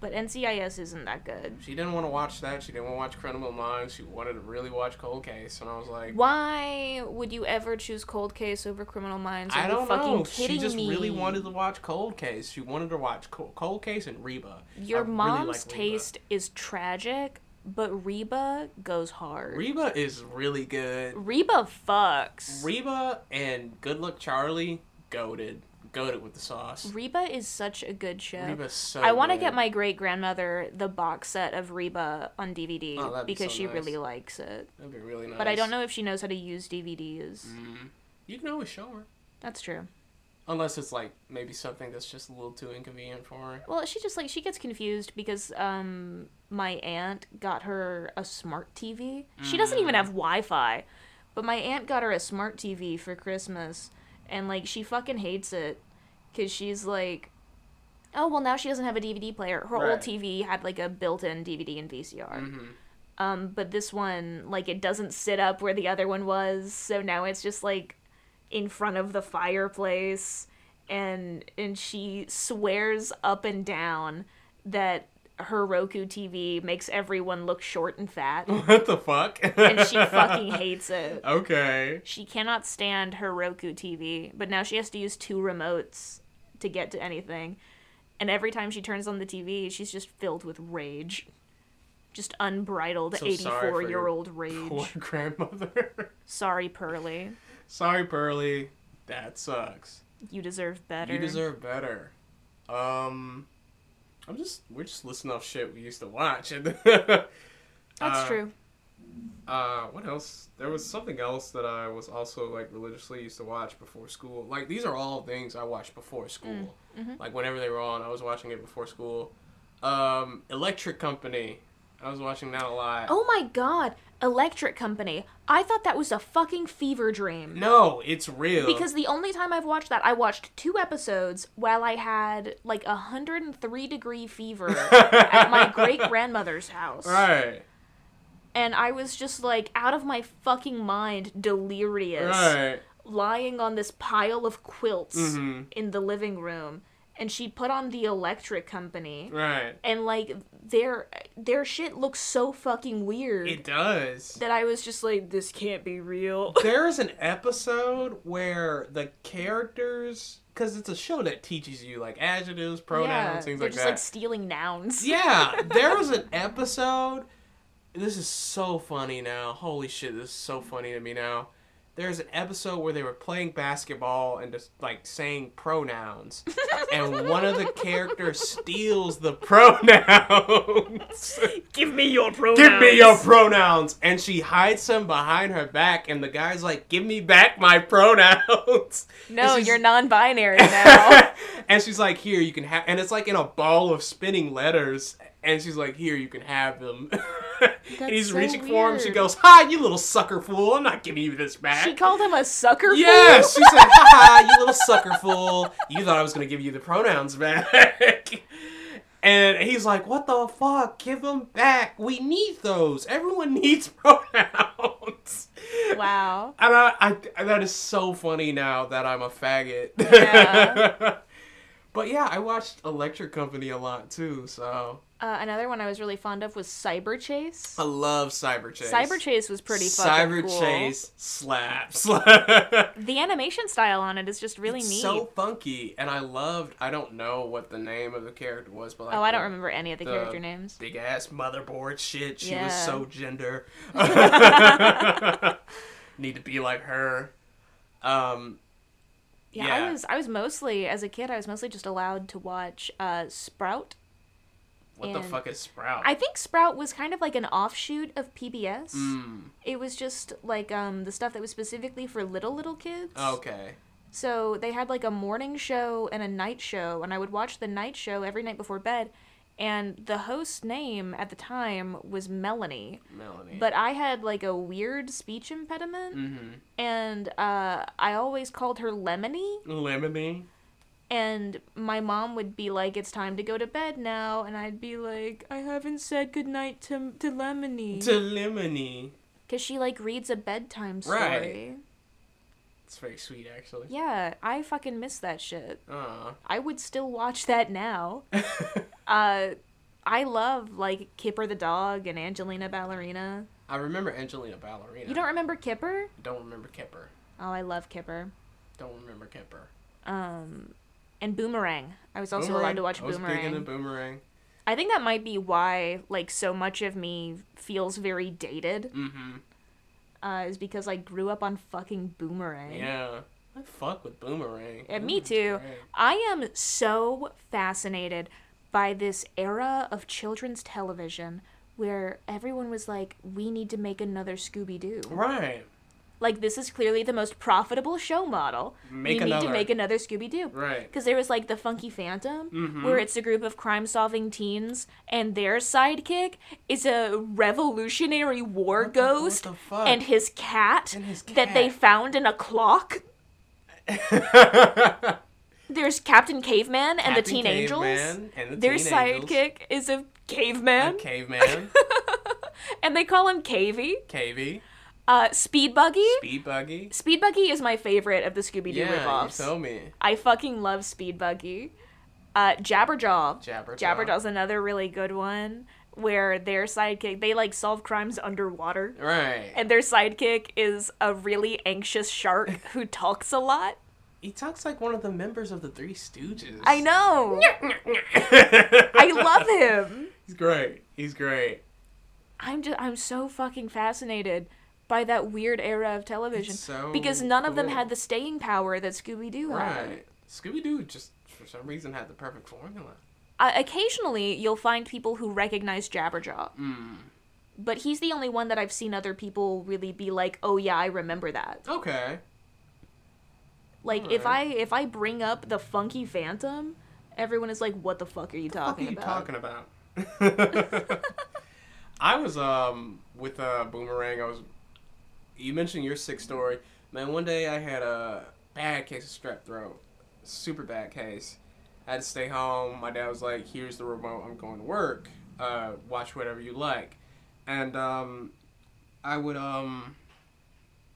[SPEAKER 1] But NCIS isn't that good.
[SPEAKER 2] She didn't want to watch that. She didn't want to watch Criminal Minds. She wanted to really watch Cold Case, and I was like,
[SPEAKER 1] Why would you ever choose Cold Case over Criminal Minds? Are
[SPEAKER 2] I don't
[SPEAKER 1] fucking
[SPEAKER 2] know. She just
[SPEAKER 1] me?
[SPEAKER 2] really wanted to watch Cold Case. She wanted to watch Cold Case and Reba.
[SPEAKER 1] Your
[SPEAKER 2] I really
[SPEAKER 1] mom's
[SPEAKER 2] like Reba.
[SPEAKER 1] taste is tragic, but Reba goes hard.
[SPEAKER 2] Reba is really good.
[SPEAKER 1] Reba fucks.
[SPEAKER 2] Reba and Good Luck Charlie, goaded. Goaded with the sauce.
[SPEAKER 1] Reba is such a good show.
[SPEAKER 2] Reba's so
[SPEAKER 1] I want to get my great grandmother the box set of Reba on DVD
[SPEAKER 2] Oh, be
[SPEAKER 1] because
[SPEAKER 2] so
[SPEAKER 1] she
[SPEAKER 2] nice.
[SPEAKER 1] really likes it.
[SPEAKER 2] That'd be really nice.
[SPEAKER 1] But I don't know if she knows how to use DVDs.
[SPEAKER 2] Mm. You can always show her.
[SPEAKER 1] That's true.
[SPEAKER 2] Unless it's like maybe something that's just a little too inconvenient for her.
[SPEAKER 1] Well, she just like she gets confused because um my aunt got her a smart TV. She doesn't even
[SPEAKER 2] Mm.
[SPEAKER 1] have Wi-Fi, but my aunt got her a smart TV for Christmas, and like she fucking hates it because she's like, oh well now she doesn't have a DVD player. Her
[SPEAKER 2] Right.
[SPEAKER 1] old TV had like a built-in DVD and VCR.
[SPEAKER 2] Mm-hmm.
[SPEAKER 1] Um, but this one like it doesn't sit up where the other one was, so now it's just like in front of the fireplace and and she swears up and down that her Roku TV makes everyone look short and fat [LAUGHS]
[SPEAKER 2] What the fuck?
[SPEAKER 1] and she fucking hates it. [LAUGHS]
[SPEAKER 2] Okay.
[SPEAKER 1] She cannot stand her Roku TV, but now she has to use two remotes to get to anything. And every time she turns on the TV, she's just filled with rage. Just unbridled
[SPEAKER 2] So
[SPEAKER 1] 84 year old rage.
[SPEAKER 2] Poor [LAUGHS] grandmother.
[SPEAKER 1] Sorry, Pearly.
[SPEAKER 2] Sorry, Pearly. That sucks.
[SPEAKER 1] You deserve better.
[SPEAKER 2] You deserve better. Um, I'm just we're just listing off shit we used to watch. [LAUGHS] And
[SPEAKER 1] That's
[SPEAKER 2] uh,
[SPEAKER 1] true.
[SPEAKER 2] Uh, what else? There was something else that I was also like religiously used to watch before school. Like these are all things I watched before school.
[SPEAKER 1] mhm.
[SPEAKER 2] Like whenever they were on, I was watching it before school. Um, Electric Company. I was watching that a lot.
[SPEAKER 1] Oh my god, Electric Company. I thought that was a fucking fever dream.
[SPEAKER 2] No, it's real.
[SPEAKER 1] Because the only time I've watched that, I watched two episodes while I had like a 103 degree fever [LAUGHS] at my great grandmother's house.
[SPEAKER 2] right,
[SPEAKER 1] And I was just like out of my fucking mind, delirious,
[SPEAKER 2] right.
[SPEAKER 1] lying on this pile of quilts
[SPEAKER 2] Mhm.
[SPEAKER 1] in the living room. And she'd put on the Electric Company.
[SPEAKER 2] Right.
[SPEAKER 1] And like their their shit looks so fucking weird
[SPEAKER 2] It does.
[SPEAKER 1] that I was just like, this can't be real. [LAUGHS]
[SPEAKER 2] There's an episode where the characters, because it's a show that teaches you like adjectives, pronouns, things
[SPEAKER 1] they're
[SPEAKER 2] like
[SPEAKER 1] just
[SPEAKER 2] that.
[SPEAKER 1] like stealing nouns.
[SPEAKER 2] Yeah, [LAUGHS] there was an episode. This is so funny now. Holy shit, this is so funny to me now. There's an episode where they were playing basketball and just like saying pronouns, [LAUGHS] and one of the characters steals the [LAUGHS] pronouns.
[SPEAKER 1] Give me your pronouns.
[SPEAKER 2] Give me your pronouns, and she hides them behind her back, and the guy's like, "Give me back my pronouns."
[SPEAKER 1] No, you're non-binary [LAUGHS] now.
[SPEAKER 2] and she's like, "Here, you can have," and it's like in a ball of spinning letters. And she's like, "Here, you can have them." [LAUGHS] and he's
[SPEAKER 1] so
[SPEAKER 2] reaching for him. She goes, "Ha, you little sucker fool! I'm not giving you this back."
[SPEAKER 1] she called him a sucker
[SPEAKER 2] Yes,
[SPEAKER 1] fool.
[SPEAKER 2] she said, "Ha ha, you little sucker fool! You thought I was gonna give you the pronouns back." [LAUGHS] And he's like, "What the fuck? Give them back. We need those. Everyone [LAUGHS] needs pronouns."
[SPEAKER 1] Wow.
[SPEAKER 2] And I, I, that is so funny now that I'm a faggot.
[SPEAKER 1] Yeah.
[SPEAKER 2] but yeah, I watched Electric Company a lot too, so
[SPEAKER 1] Uh, another one I was really fond of was Cyber Chase.
[SPEAKER 2] I love Cyber Chase.
[SPEAKER 1] Cyber Chase was pretty fucking
[SPEAKER 2] Cyber
[SPEAKER 1] cool.
[SPEAKER 2] Chase slaps. [LAUGHS]
[SPEAKER 1] The animation style on it is just really
[SPEAKER 2] It's
[SPEAKER 1] neat.
[SPEAKER 2] so funky, and I loved. I don't know what the name of the character was, but like
[SPEAKER 1] oh, I don't remember any of the,
[SPEAKER 2] the
[SPEAKER 1] character names.
[SPEAKER 2] Big ass motherboard shit. She was so gender. [LAUGHS] [LAUGHS] Need to be like her. Um,
[SPEAKER 1] Yeah,
[SPEAKER 2] yeah.
[SPEAKER 1] I was I was mostly as a kid I was mostly just allowed to watch uh, Sprout.
[SPEAKER 2] What the fuck is Sprout?
[SPEAKER 1] I think Sprout was kind of like an offshoot of PBS.
[SPEAKER 2] Mm,
[SPEAKER 1] It was just like um the stuff that was specifically for little little kids.
[SPEAKER 2] okay.
[SPEAKER 1] So they had like a morning show and a night show, and I would watch the night show every night before bed. And the host's name at the time was Melanie,
[SPEAKER 2] Melanie.
[SPEAKER 1] but I had like a weird speech impediment,
[SPEAKER 2] Mm-hmm.
[SPEAKER 1] and uh, I always called her Lemony.
[SPEAKER 2] Lemony.
[SPEAKER 1] And my mom would be like, "It's time to go to bed now," and I'd be like, "I haven't said goodnight to to Lemony,"
[SPEAKER 2] To Lemony.
[SPEAKER 1] because she like reads a bedtime story.
[SPEAKER 2] Right. It's very sweet, actually.
[SPEAKER 1] Yeah, I fucking miss that shit.
[SPEAKER 2] Aw.
[SPEAKER 1] I would still watch that now. [LAUGHS] Uh, I love like Kipper the dog and Angelina Ballerina.
[SPEAKER 2] I remember Angelina Ballerina.
[SPEAKER 1] You don't remember Kipper?
[SPEAKER 2] Don't remember Kipper.
[SPEAKER 1] Oh, I love Kipper.
[SPEAKER 2] Don't remember Kipper.
[SPEAKER 1] Um, and Boomerang. I was also
[SPEAKER 2] Boomerang.
[SPEAKER 1] allowed to watch
[SPEAKER 2] I was big into
[SPEAKER 1] Boomerang.
[SPEAKER 2] Boomerang.
[SPEAKER 1] I think that might be why like so much of me feels very dated.
[SPEAKER 2] Mm-hmm.
[SPEAKER 1] Uh, is because I grew up on fucking Boomerang.
[SPEAKER 2] Yeah. I fuck with Boomerang.
[SPEAKER 1] Yeah, me too.
[SPEAKER 2] Great.
[SPEAKER 1] I am so fascinated by this era of children's television where everyone was like, we need to make another Scooby Doo.
[SPEAKER 2] Right.
[SPEAKER 1] Like, this is clearly the most profitable show model.
[SPEAKER 2] Make
[SPEAKER 1] we need to make another Scooby Doo.
[SPEAKER 2] Right.
[SPEAKER 1] Because there was like the Funky Phantom,
[SPEAKER 2] Mhm.
[SPEAKER 1] where it's a group of crime solving teens, and their sidekick is a revolutionary war
[SPEAKER 2] What the-
[SPEAKER 1] ghost
[SPEAKER 2] what the fuck?
[SPEAKER 1] and his cat
[SPEAKER 2] And his
[SPEAKER 1] that they found in a clock. [LAUGHS] There's Captain Caveman and the
[SPEAKER 2] Captain
[SPEAKER 1] Teen Angels.
[SPEAKER 2] Caveman and the
[SPEAKER 1] Their
[SPEAKER 2] Teen Angels.
[SPEAKER 1] sidekick is a caveman,
[SPEAKER 2] A caveman. [LAUGHS]
[SPEAKER 1] and they call him Cavey.
[SPEAKER 2] Cavey.
[SPEAKER 1] Uh, Speed Buggy.
[SPEAKER 2] Speed Buggy.
[SPEAKER 1] Speed Buggy is my favorite of the Scooby Doo
[SPEAKER 2] Yeah, you
[SPEAKER 1] ripoffs.
[SPEAKER 2] told me.
[SPEAKER 1] I fucking love Speed Buggy. Uh, Jabberjaw.
[SPEAKER 2] Jabberjaw.
[SPEAKER 1] Jabberjaw's another really good one where their sidekick they like solve crimes underwater,
[SPEAKER 2] Right.
[SPEAKER 1] and their sidekick is a really anxious shark [LAUGHS] who talks a lot.
[SPEAKER 2] he talks like one of the members of the Three Stooges.
[SPEAKER 1] I know. I [LAUGHS]
[SPEAKER 2] I
[SPEAKER 1] love him.
[SPEAKER 2] He's great. He's great.
[SPEAKER 1] I'm just I'm so fucking fascinated by that weird era of television
[SPEAKER 2] so
[SPEAKER 1] because none of them had the staying power that Scooby Doo had.
[SPEAKER 2] Right. Scooby Doo just for some reason had the perfect formula.
[SPEAKER 1] Uh, occasionally, you'll find people who recognize Jabberjaw,
[SPEAKER 2] Mm.
[SPEAKER 1] but he's the only one that I've seen other people really be like, "Oh yeah, I remember that."
[SPEAKER 2] Okay.
[SPEAKER 1] Like if I if I bring up the Funky Phantom, everyone is like, "What the fuck are you
[SPEAKER 2] What are
[SPEAKER 1] talking
[SPEAKER 2] you
[SPEAKER 1] about?"
[SPEAKER 2] talking about? [LAUGHS] [LAUGHS] I was um with uh boomerang. I was. You mentioned your sick story, man. One day I had a bad case of strep throat, super bad case. I had to stay home. My dad was like, "Here's the remote. I'm going to work. Uh, watch whatever you like," and um, I would um.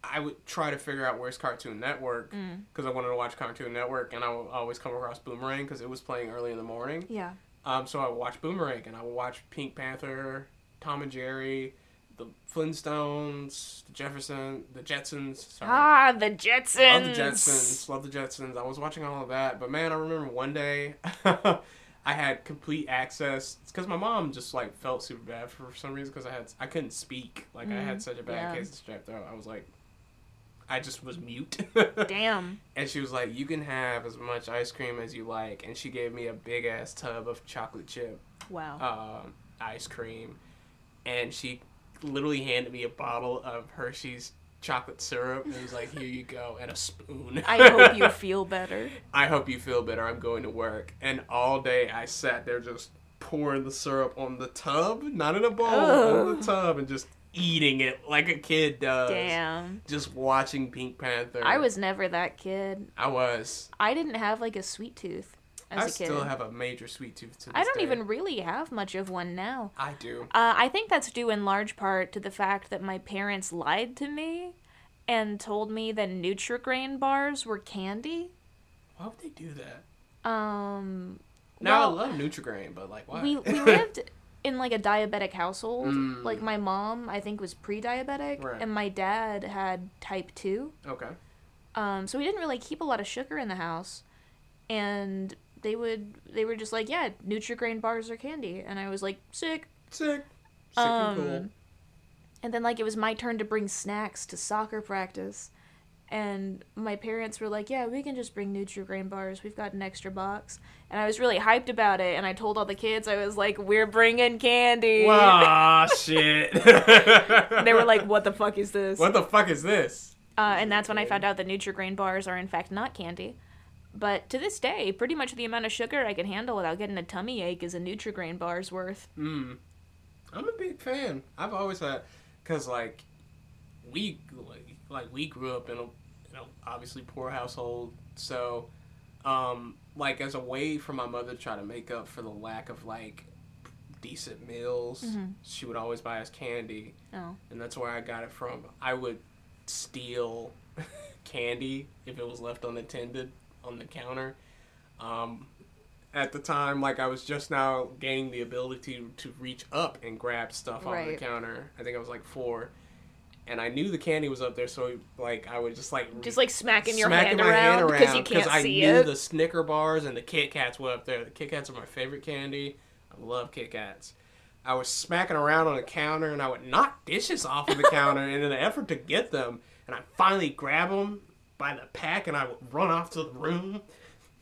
[SPEAKER 2] I would try to figure out where's Cartoon Network
[SPEAKER 1] Mm.
[SPEAKER 2] because I wanted to watch Cartoon Network, and I would always come across Boomerang because it was playing early in the morning.
[SPEAKER 1] Yeah.
[SPEAKER 2] Um, so I would watch Boomerang and I would watch Pink Panther, Tom and Jerry, the Flintstones, the Jefferson, the Jetsons. Sorry.
[SPEAKER 1] Ah, the Jetsons.
[SPEAKER 2] Love the Jetsons. Love the Jetsons. I was watching all of that, but man, I remember one day [LAUGHS] I had complete access. It's because my mom just like felt super bad for some reason because I had I couldn't speak. Like I had
[SPEAKER 1] Mm,
[SPEAKER 2] such a bad
[SPEAKER 1] yeah.
[SPEAKER 2] case of strep throat. I was like, I just was mute. [LAUGHS]
[SPEAKER 1] Damn.
[SPEAKER 2] And she was like, "You can have as much ice cream as you like." And she gave me a big ass tub of chocolate chip
[SPEAKER 1] Wow.
[SPEAKER 2] um, ice cream, and she literally handed me a bottle of Hershey's chocolate syrup and was like, "Here you go," and a spoon.
[SPEAKER 1] I hope you [LAUGHS] feel better.
[SPEAKER 2] I hope you feel better. I'm going to work, and all day I sat there just pouring the syrup on the tub, not in a bowl, on the tub, and just eating it like a kid does.
[SPEAKER 1] Damn.
[SPEAKER 2] Just watching Pink Panther.
[SPEAKER 1] I was never that kid.
[SPEAKER 2] I was.
[SPEAKER 1] I didn't have like a sweet tooth
[SPEAKER 2] I still have a major sweet tooth to this
[SPEAKER 1] I don't
[SPEAKER 2] day.
[SPEAKER 1] even really have much of one now.
[SPEAKER 2] I do.
[SPEAKER 1] Uh, I think that's due in large part to the fact that my parents lied to me and told me that Nutrigrain bars were candy.
[SPEAKER 2] Why would they do that?
[SPEAKER 1] Um,
[SPEAKER 2] Now
[SPEAKER 1] well,
[SPEAKER 2] I love Nutrigrain, but like why?
[SPEAKER 1] we we [LAUGHS] lived in like a diabetic household.
[SPEAKER 2] Mm.
[SPEAKER 1] Like my mom, I think, was pre-diabetic,
[SPEAKER 2] Right.
[SPEAKER 1] and my dad had type two.
[SPEAKER 2] okay.
[SPEAKER 1] Um, so we didn't really keep a lot of sugar in the house, and they would they were just like, yeah, Nutrigrain bars are candy, and I was like, sick.
[SPEAKER 2] Sick. Sick and cool.
[SPEAKER 1] Um, And then like it was my turn to bring snacks to soccer practice. And my parents were like, "Yeah, we can just bring Nutrigrain bars. We've got an extra box." And I was really hyped about it. And I told all the kids, I was like, "We're bringing candy."
[SPEAKER 2] Wow, [LAUGHS] shit.
[SPEAKER 1] they were like, "What the fuck is this?"
[SPEAKER 2] What the fuck is this?
[SPEAKER 1] Uh, and that's when I found out that Nutrigrain bars are in fact not candy. But to this day, pretty much the amount of sugar I can handle without getting a tummy ache is a Nutrigrain bar's worth.
[SPEAKER 2] Mm. I'm a big fan. I've always had, cause like, we like, like we grew up in a, you know, obviously poor household. So, um, like as a way for my mother to try to make up for the lack of like decent meals,
[SPEAKER 1] Mhm.
[SPEAKER 2] she would always buy us candy.
[SPEAKER 1] Oh.
[SPEAKER 2] and that's where I got it from. I would steal [LAUGHS] candy if it was left unattended on the counter. Um, at the time, like I was just now gaining the ability to, to reach up and grab stuff off
[SPEAKER 1] Right.
[SPEAKER 2] the counter. I think I was like four, and I knew the candy was up there, so like I would just like
[SPEAKER 1] Just like smacking your
[SPEAKER 2] smacking
[SPEAKER 1] hand around,
[SPEAKER 2] hand
[SPEAKER 1] because you can't
[SPEAKER 2] I
[SPEAKER 1] see
[SPEAKER 2] knew
[SPEAKER 1] it.
[SPEAKER 2] the Snicker bars and the Kit Kats were up there. The Kit Kats are my favorite candy. I love Kit Kats. I was smacking around on the counter and I would knock dishes off of the counter in an effort to get them. And I finally grab them by the pack and I would run off to the room.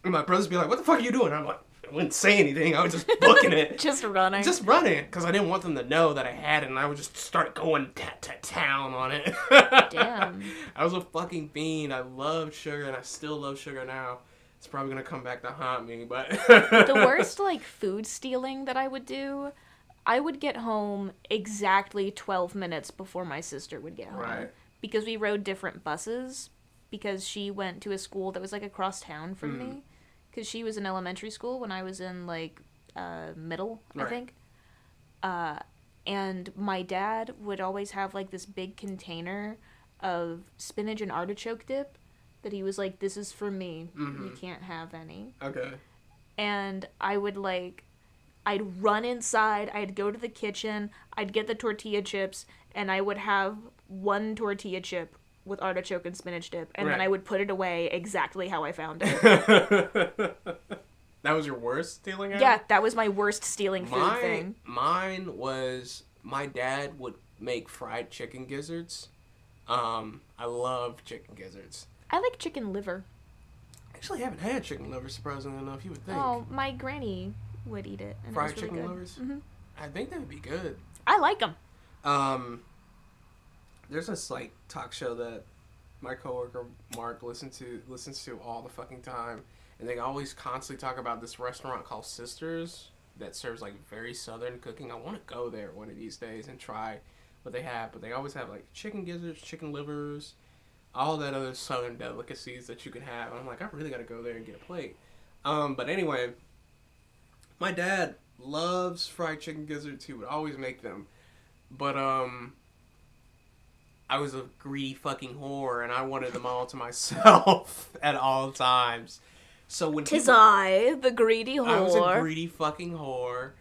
[SPEAKER 2] And my brothers would be like, "What the fuck are you doing?" I'm like, I wouldn't say anything. I was just [LAUGHS] booking it.
[SPEAKER 1] Just running.
[SPEAKER 2] Just running because I didn't want them to know that I had it, and I would just start going to to town on it.
[SPEAKER 1] Damn. [LAUGHS]
[SPEAKER 2] I was a fucking fiend. I loved sugar, and I still love sugar now. It's probably gonna come back to haunt me, but [LAUGHS]
[SPEAKER 1] the worst like food stealing that I would do, I would get home exactly 12 minutes before my sister would get home.
[SPEAKER 2] Right.
[SPEAKER 1] Because we rode different buses because she went to a school that was like across town from
[SPEAKER 2] Mm.
[SPEAKER 1] me cuz she was in elementary school when I was in like uh middle, I think. Uh and my dad would always have like this big container of spinach and artichoke dip that he was like this is for me. You
[SPEAKER 2] Mhm.
[SPEAKER 1] can't have any
[SPEAKER 2] okay.
[SPEAKER 1] and I would like I'd run inside, I'd go to the kitchen, I'd get the tortilla chips, and I would have one tortilla chip with artichoke and spinach dip, and then I would put it away exactly how I found it. [LAUGHS]
[SPEAKER 2] that was your worst stealing
[SPEAKER 1] yeah, that was my worst stealing food
[SPEAKER 2] Mine,
[SPEAKER 1] thing.
[SPEAKER 2] mine was my dad would make fried chicken gizzards. Um, I love chicken gizzards.
[SPEAKER 1] I like chicken liver.
[SPEAKER 2] I actually, I haven't had chicken liver. Surprisingly enough, you would think.
[SPEAKER 1] Oh, my granny would eat it. And
[SPEAKER 2] Fried
[SPEAKER 1] it really
[SPEAKER 2] chicken
[SPEAKER 1] good.
[SPEAKER 2] livers.
[SPEAKER 1] Mhm.
[SPEAKER 2] I think that would be good.
[SPEAKER 1] I like them.
[SPEAKER 2] Um, there's this like talk show that my coworker Mark listens to listens to all the fucking time, and they always constantly talk about this restaurant called Sisters that serves like very southern cooking. I want to go there one of these days and try what they have, but they always have like chicken gizzards, chicken livers, all that other southern delicacies that you can have. And I'm like, I really got to go there and get a plate. Um, but anyway, my dad loves fried chicken gizzards. He would always make them, but um. I was a greedy fucking whore, and I wanted them all to myself [LAUGHS] at all times. So when
[SPEAKER 1] Tis
[SPEAKER 2] people-
[SPEAKER 1] I, the greedy whore.
[SPEAKER 2] I was a greedy fucking whore,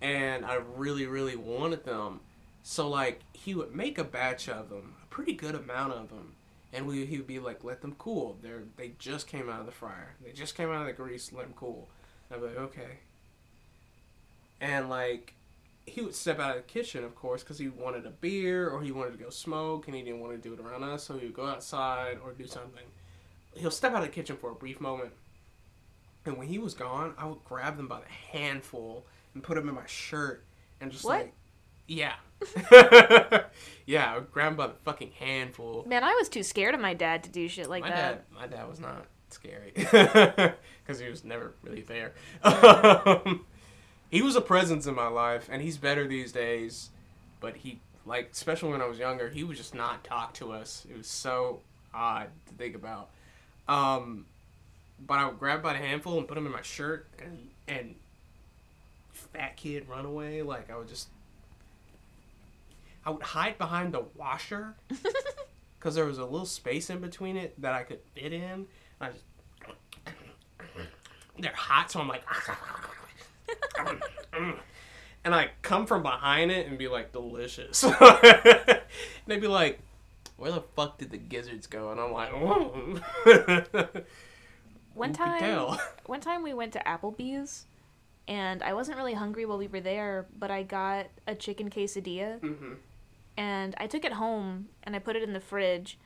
[SPEAKER 2] and I really, really wanted them. So like, he would make a batch of them, a pretty good amount of them, and we he would be like, "Let them cool. They're they just came out of the fryer. They just came out of the grease. Let them cool." And I'd be like, "Okay." And like, he would step out of the kitchen, of course, because he wanted a beer or he wanted to go smoke, and he didn't want to do it around us, so he would go outside or do something. He'll step out of the kitchen for a brief moment, and when he was gone, I would grab them by the handful and put them in my shirt and just
[SPEAKER 1] What?
[SPEAKER 2] like, yeah, [LAUGHS] yeah, I would grab them by the fucking handful.
[SPEAKER 1] Man, I was too scared of my dad to do shit like
[SPEAKER 2] my
[SPEAKER 1] that.
[SPEAKER 2] dad, my dad was not scary [LAUGHS] because he was never really there. [LAUGHS] Um, he was a presence in my life, and he's better these days. But he, like, especially when I was younger, he would just not talk to us. It was so odd to think about. Um, but I would grab by the handful and put them in my shirt, and and fat kid run away. Like I would just, I would hide behind the washer [LAUGHS] because there was a little space in between it that I could fit in. I just, they're hot, so I'm like, [LAUGHS] and I come from behind it and be like, delicious. [LAUGHS] and they'd be like, where the fuck did the gizzards go? And I'm like, [LAUGHS]
[SPEAKER 1] One time, one time we went to Applebee's, and I wasn't really hungry while we were there, but I got a chicken quesadilla,
[SPEAKER 2] hmm
[SPEAKER 1] and I took it home and I put it in the fridge,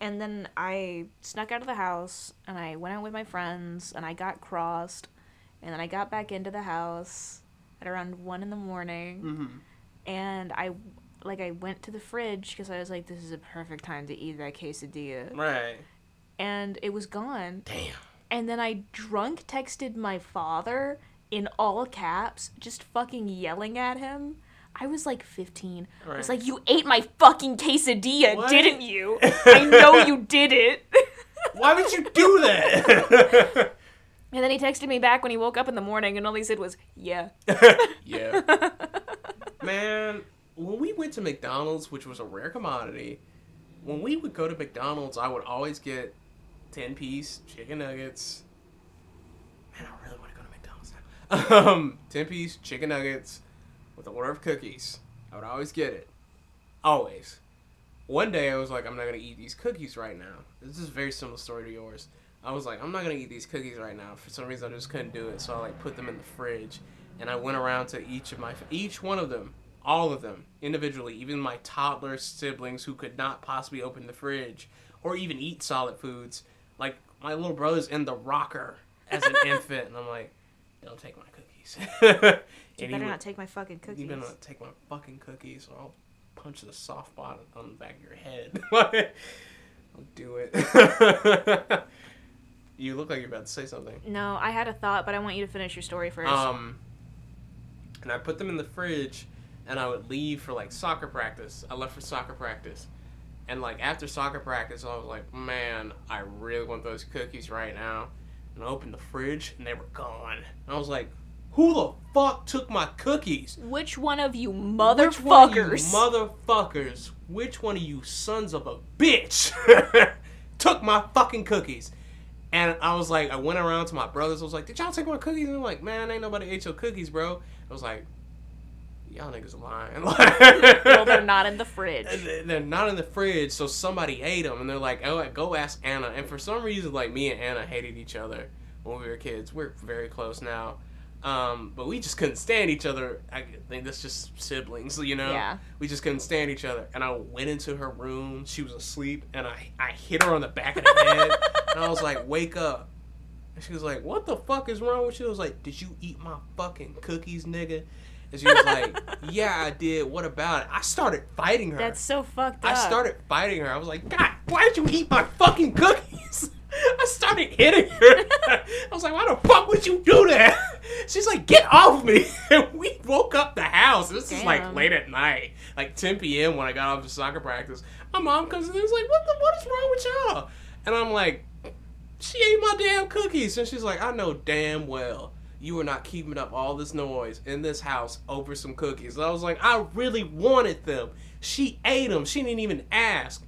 [SPEAKER 1] and then I snuck out of the house and I went out with my friends and I got crossed, and then I got back into the house at around one in the morning,
[SPEAKER 2] hmm
[SPEAKER 1] and I like I went to the fridge because I was like, this is a perfect time to eat that quesadilla,
[SPEAKER 2] Right.
[SPEAKER 1] and it was gone.
[SPEAKER 2] Damn.
[SPEAKER 1] And then I drunk texted my father in all caps, just fucking yelling at him. I was like 15. Right. I was like, You ate my fucking quesadilla,
[SPEAKER 2] What?
[SPEAKER 1] didn't you? [LAUGHS] I know you did it. [LAUGHS]
[SPEAKER 2] Why would you do that? [LAUGHS]
[SPEAKER 1] and then he texted me back when he woke up in the morning, and all he said was, Yeah. [LAUGHS]
[SPEAKER 2] yeah. Man, when we went to McDonald's, which was a rare commodity, when we would go to McDonald's, I would always get 10 piece chicken nuggets. Man, I really want to go to McDonald's now. [LAUGHS] Um, 10 piece chicken nuggets with an order of cookies. I would always get it. Always. One day I was like, I'm not going to eat these cookies right now. This is a very similar story to yours. I was like, I'm not going to eat these cookies right now. For some reason, I just couldn't do it. So I like put them in the fridge. And I went around to each of my, each one of them, all of them, individually, even my toddler siblings who could not possibly open the fridge or even eat solid foods. Like, my little brother's in the rocker as an [LAUGHS] infant. And I'm like, don't take my cookies. [LAUGHS]
[SPEAKER 1] You better
[SPEAKER 2] would-
[SPEAKER 1] not take my fucking cookies.
[SPEAKER 2] you better not take my fucking cookies, or I'll punch the soft spot on the back of your head. [LAUGHS] I'll do it. You look like you're about to say something.
[SPEAKER 1] No, I had a thought, but I want you to finish your story first.
[SPEAKER 2] Um, and I put them in the fridge, and I would leave for like soccer practice. I left for soccer practice, and like after soccer practice, I was like, man, I really want those cookies right now. And I opened the fridge, and they were gone. And I was like, who the fuck took my cookies?
[SPEAKER 1] Which one of you
[SPEAKER 2] Which one of you
[SPEAKER 1] motherfuckers?
[SPEAKER 2] motherfuckers, which one of you sons of a bitch [LAUGHS] took my fucking cookies? And I was like, I went around to my brothers. I was like, did y'all take my cookies? And they're like, man, ain't nobody ate your cookies, bro. I was like, y'all niggas lying. [LAUGHS]
[SPEAKER 1] well, they're not in the fridge.
[SPEAKER 2] They're not in the fridge, so somebody ate them. And they're like, oh, go ask Anna. And for some reason, like, me and Anna hated each other when we were kids. We're very close now. Um, but we just couldn't stand each other. I think that's just siblings, you know?
[SPEAKER 1] Yeah.
[SPEAKER 2] We just couldn't stand each other. And I went into her room. She was asleep. And I, I hit her on the back of the head. [LAUGHS] and I was like, wake up. And she was like, what the fuck is wrong with you? I was like, did you eat my fucking cookies, nigga? And she was like, [LAUGHS] "Yeah, I did. What about it?" I started fighting her.
[SPEAKER 1] That's so fucked up.
[SPEAKER 2] I started fighting her. I was like, God, why did you eat my fucking cookies? [LAUGHS] I started hitting her. I was like, why the fuck would you do that? She's like, get off me. [LAUGHS] And we woke up the house. This is like late at night, like 10 p.m. when I got off the soccer practice. My mom comes in and is like, what the, what is wrong with y'all? And I'm like, she ate my damn cookies. And she's like, I know damn well you were not keeping up all this noise in this house over some cookies. And I was like, I really wanted them. She ate them. She didn't even ask.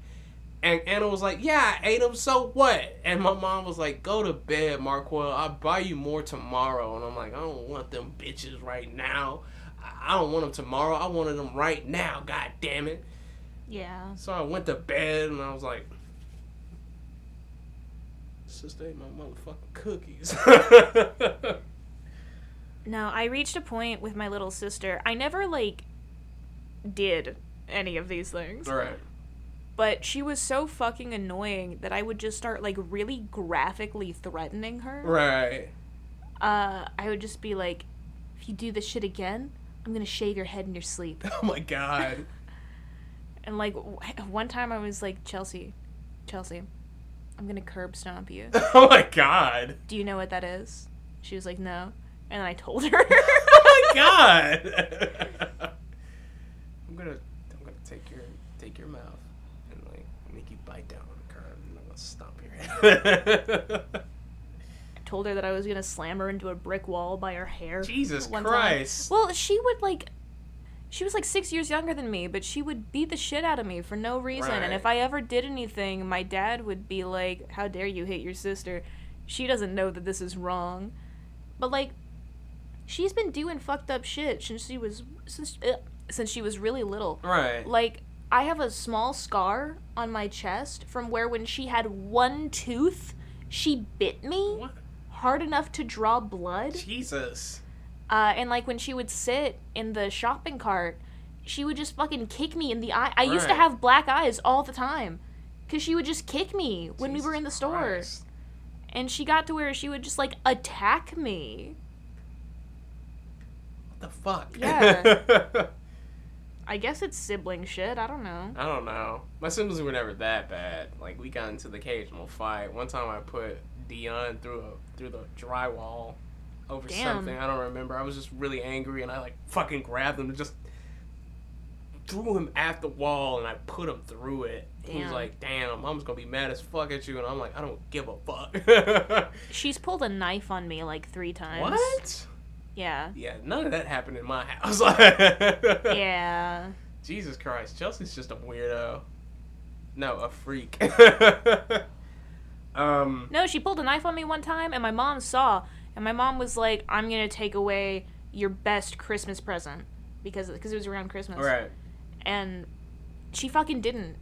[SPEAKER 2] And Anna was like, Yeah, I ate them, so what? And my mom was like, Go to bed, Marquel. I'll buy you more tomorrow. And I'm like, I don't want them bitches right now. I don't want them tomorrow. I wanted them right now, god damn it.
[SPEAKER 1] Yeah.
[SPEAKER 2] So I went to bed and I was like, Sister ate my motherfucking cookies. [LAUGHS]
[SPEAKER 1] No, I reached a point with my little sister. I never like did any of these things.
[SPEAKER 2] right.
[SPEAKER 1] But she was so fucking annoying that I would just start like really graphically threatening her.
[SPEAKER 2] Right.
[SPEAKER 1] Uh I would just be like, if you do this shit again, I'm gonna shave your head in your sleep. [LAUGHS]
[SPEAKER 2] Oh my god. [LAUGHS]
[SPEAKER 1] And like w- one time I was like, Chelsea, Chelsea, I'm gonna curb stomp you. [LAUGHS]
[SPEAKER 2] Oh my god.
[SPEAKER 1] Do you know what that is? She was like, no. And then I told her.
[SPEAKER 2] Oh my god. I'm gonna I'm gonna take your take your mouth and like make you bite down on the curb and I'm gonna stomp your head.
[SPEAKER 1] I told her that I was gonna slam her into a brick wall by her hair.
[SPEAKER 2] Jesus
[SPEAKER 1] one time.
[SPEAKER 2] Christ.
[SPEAKER 1] Well, she would like. She was like six years younger than me, but she would beat the shit out of me for no reason. And if I ever did anything, my dad would be like, How dare you hit your sister? She doesn't know that this is wrong. But like, she's been doing fucked up shit since she was since uh, since she was really little.
[SPEAKER 2] Right.
[SPEAKER 1] Like, I have a small scar on my chest from where when she had one tooth, she bit me
[SPEAKER 2] What?
[SPEAKER 1] hard enough to draw blood.
[SPEAKER 2] Jesus.
[SPEAKER 1] Uh, and like when she would sit in the shopping cart, she would just fucking kick me in the eye. I used to have black eyes all the time. Cause she would just kick me when we were in the store.
[SPEAKER 2] Christ.
[SPEAKER 1] And she got to where she would just like attack me.
[SPEAKER 2] What the fuck?
[SPEAKER 1] Yeah. [LAUGHS] I guess it's sibling shit. I don't know.
[SPEAKER 2] I don't know. My siblings were never that bad. Like we got into the occasional fight. One time I put Dion through a through the drywall over
[SPEAKER 1] Damn.
[SPEAKER 2] something. I don't remember. I was just really angry and I like fucking grabbed him and just threw him at the wall and I put him through it. He was
[SPEAKER 1] Damn.
[SPEAKER 2] like, "Damn, mom's gonna be mad as fuck at you," and I'm like, "I don't give a fuck." [LAUGHS]
[SPEAKER 1] She's pulled a knife on me like three times.
[SPEAKER 2] what?
[SPEAKER 1] Yeah.
[SPEAKER 2] Yeah, none of that happened in my house. [LAUGHS]
[SPEAKER 1] Yeah.
[SPEAKER 2] Jesus Christ, Chelsea's just a weirdo. No, a freak. [LAUGHS] um,
[SPEAKER 1] No, she pulled a knife on me one time, and my mom saw, and my mom was like, "I'm gonna take away your best Christmas present because because it was around Christmas."
[SPEAKER 2] right.
[SPEAKER 1] And she fucking didn't.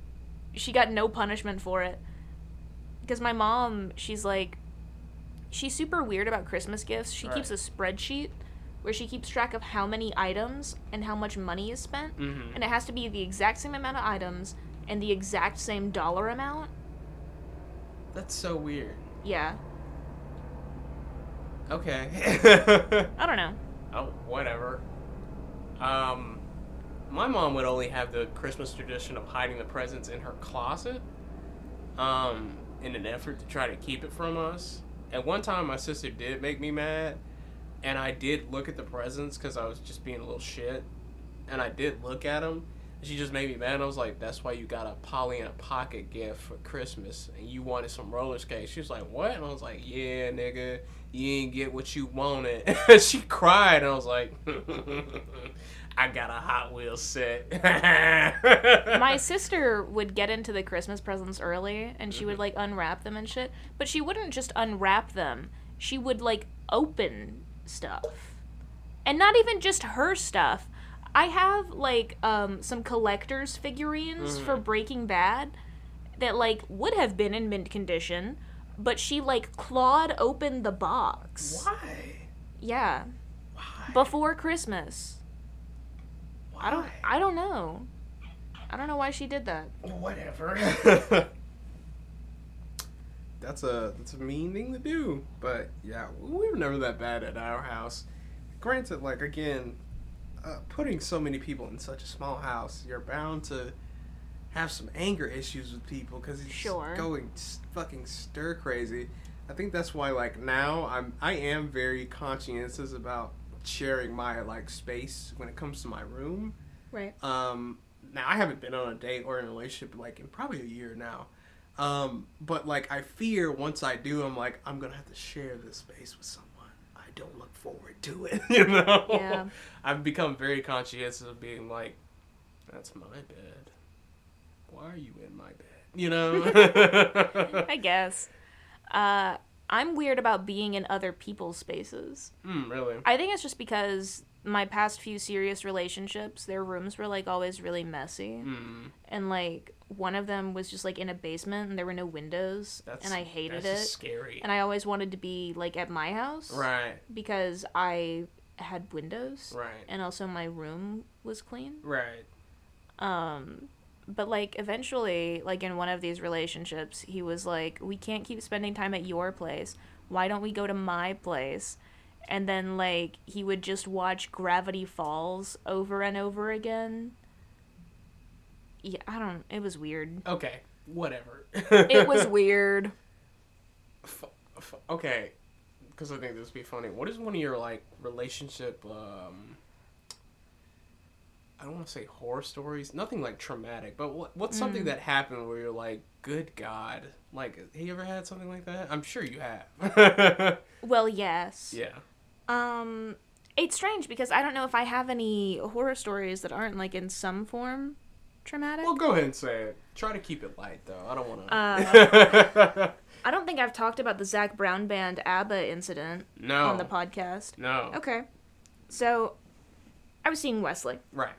[SPEAKER 1] She got no punishment for it. Because my mom, she's like, she's super weird about Christmas gifts. She
[SPEAKER 2] Right.
[SPEAKER 1] keeps a spreadsheet where she keeps track of how many items and how much money is spent,
[SPEAKER 2] Mm-hmm.
[SPEAKER 1] and it has to be the exact same amount of items and the exact same dollar amount.
[SPEAKER 2] That's so weird.
[SPEAKER 1] Yeah,
[SPEAKER 2] Okay.
[SPEAKER 1] I don't know. [LAUGHS]
[SPEAKER 2] oh, whatever. Um, my mom would only have the Christmas tradition of hiding the presents in her closet, um, in an effort to try to keep it from us. At one time, my sister did make me mad, and I did look at the presents because I was just being a little shit, and I did look at them. She just made me mad. And I was like, "That's why you got a Polly in a pocket gift for Christmas, and you wanted some roller skates." She was like, "What?" And I was like, "Yeah, nigga, you ain't get what you wanted." [LAUGHS] she cried, and I was like, [LAUGHS] "I got a Hot Wheels set." [LAUGHS]
[SPEAKER 1] my sister would get into the Christmas presents early and she would mm-hmm. like unwrap them and shit, but she wouldn't just unwrap them. She would like open stuff. And not even just her stuff. I have like um some collector's figurines for Breaking Bad that like would have been in mint condition, but she like clawed open the box.
[SPEAKER 2] Why?
[SPEAKER 1] Yeah,
[SPEAKER 2] Why?
[SPEAKER 1] before Christmas. I don't
[SPEAKER 2] Why?
[SPEAKER 1] I don't know. I don't know why she did that.
[SPEAKER 2] whatever. [LAUGHS] that's a that's a mean thing to do, but yeah, we were never that bad at our house. Granted, like again, uh, putting so many people in such a small house, you're bound to have some anger issues with people because he's
[SPEAKER 1] Sure.
[SPEAKER 2] going fucking stir crazy. I think that's why like now I'm I am very conscientious about sharing my like space when it comes to my room.
[SPEAKER 1] Right.
[SPEAKER 2] Um, now I haven't been on a date or in a relationship like in probably a year now. Um, but like I fear once I do, I'm like I'm gonna have to share this space with someone. I don't look forward to it. [LAUGHS] You know.
[SPEAKER 1] Yeah.
[SPEAKER 2] I've become very conscientious of being like, that's my bed. Why are you in my bed? You know. [LAUGHS]
[SPEAKER 1] I guess. Uh, I'm weird about being in other people's spaces.
[SPEAKER 2] mm, really.
[SPEAKER 1] I think it's just because my past few serious relationships, their rooms were like always really messy.
[SPEAKER 2] Mm,
[SPEAKER 1] And like one of them was just like in a basement and there were no windows.
[SPEAKER 2] that's
[SPEAKER 1] and I hated it.
[SPEAKER 2] scary.
[SPEAKER 1] And I always wanted to be like at my house.
[SPEAKER 2] right.
[SPEAKER 1] Because I had windows.
[SPEAKER 2] Right.
[SPEAKER 1] And also my room was clean.
[SPEAKER 2] Right.
[SPEAKER 1] Um, but like eventually, like in one of these relationships, he was like, "We can't keep spending time at your place. Why don't we go to my place?" And then like he would just watch Gravity Falls over and over again. Yeah, I don't. It was weird.
[SPEAKER 2] Okay. Whatever.
[SPEAKER 1] It was [LAUGHS] weird.
[SPEAKER 2] F- f- okay. Because I think this would be funny. What is one of your like relationship? um I don't want to say horror stories. Nothing like traumatic, but what, what's something
[SPEAKER 1] Mm.
[SPEAKER 2] that happened where you're like, "Good God!" Like, have you ever had something like that? I'm sure you have. [LAUGHS]
[SPEAKER 1] Well, yes.
[SPEAKER 2] yeah.
[SPEAKER 1] Um, it's strange because I don't know if I have any horror stories that aren't like in some form traumatic.
[SPEAKER 2] Well, go ahead and say it. Try to keep it light, though. I don't want to.
[SPEAKER 1] Uh, [LAUGHS] I don't think I've talked about the Zac Brown Band ABBA incident
[SPEAKER 2] no.
[SPEAKER 1] on the podcast.
[SPEAKER 2] No.
[SPEAKER 1] Okay. So, I was seeing Wesley,
[SPEAKER 2] Right.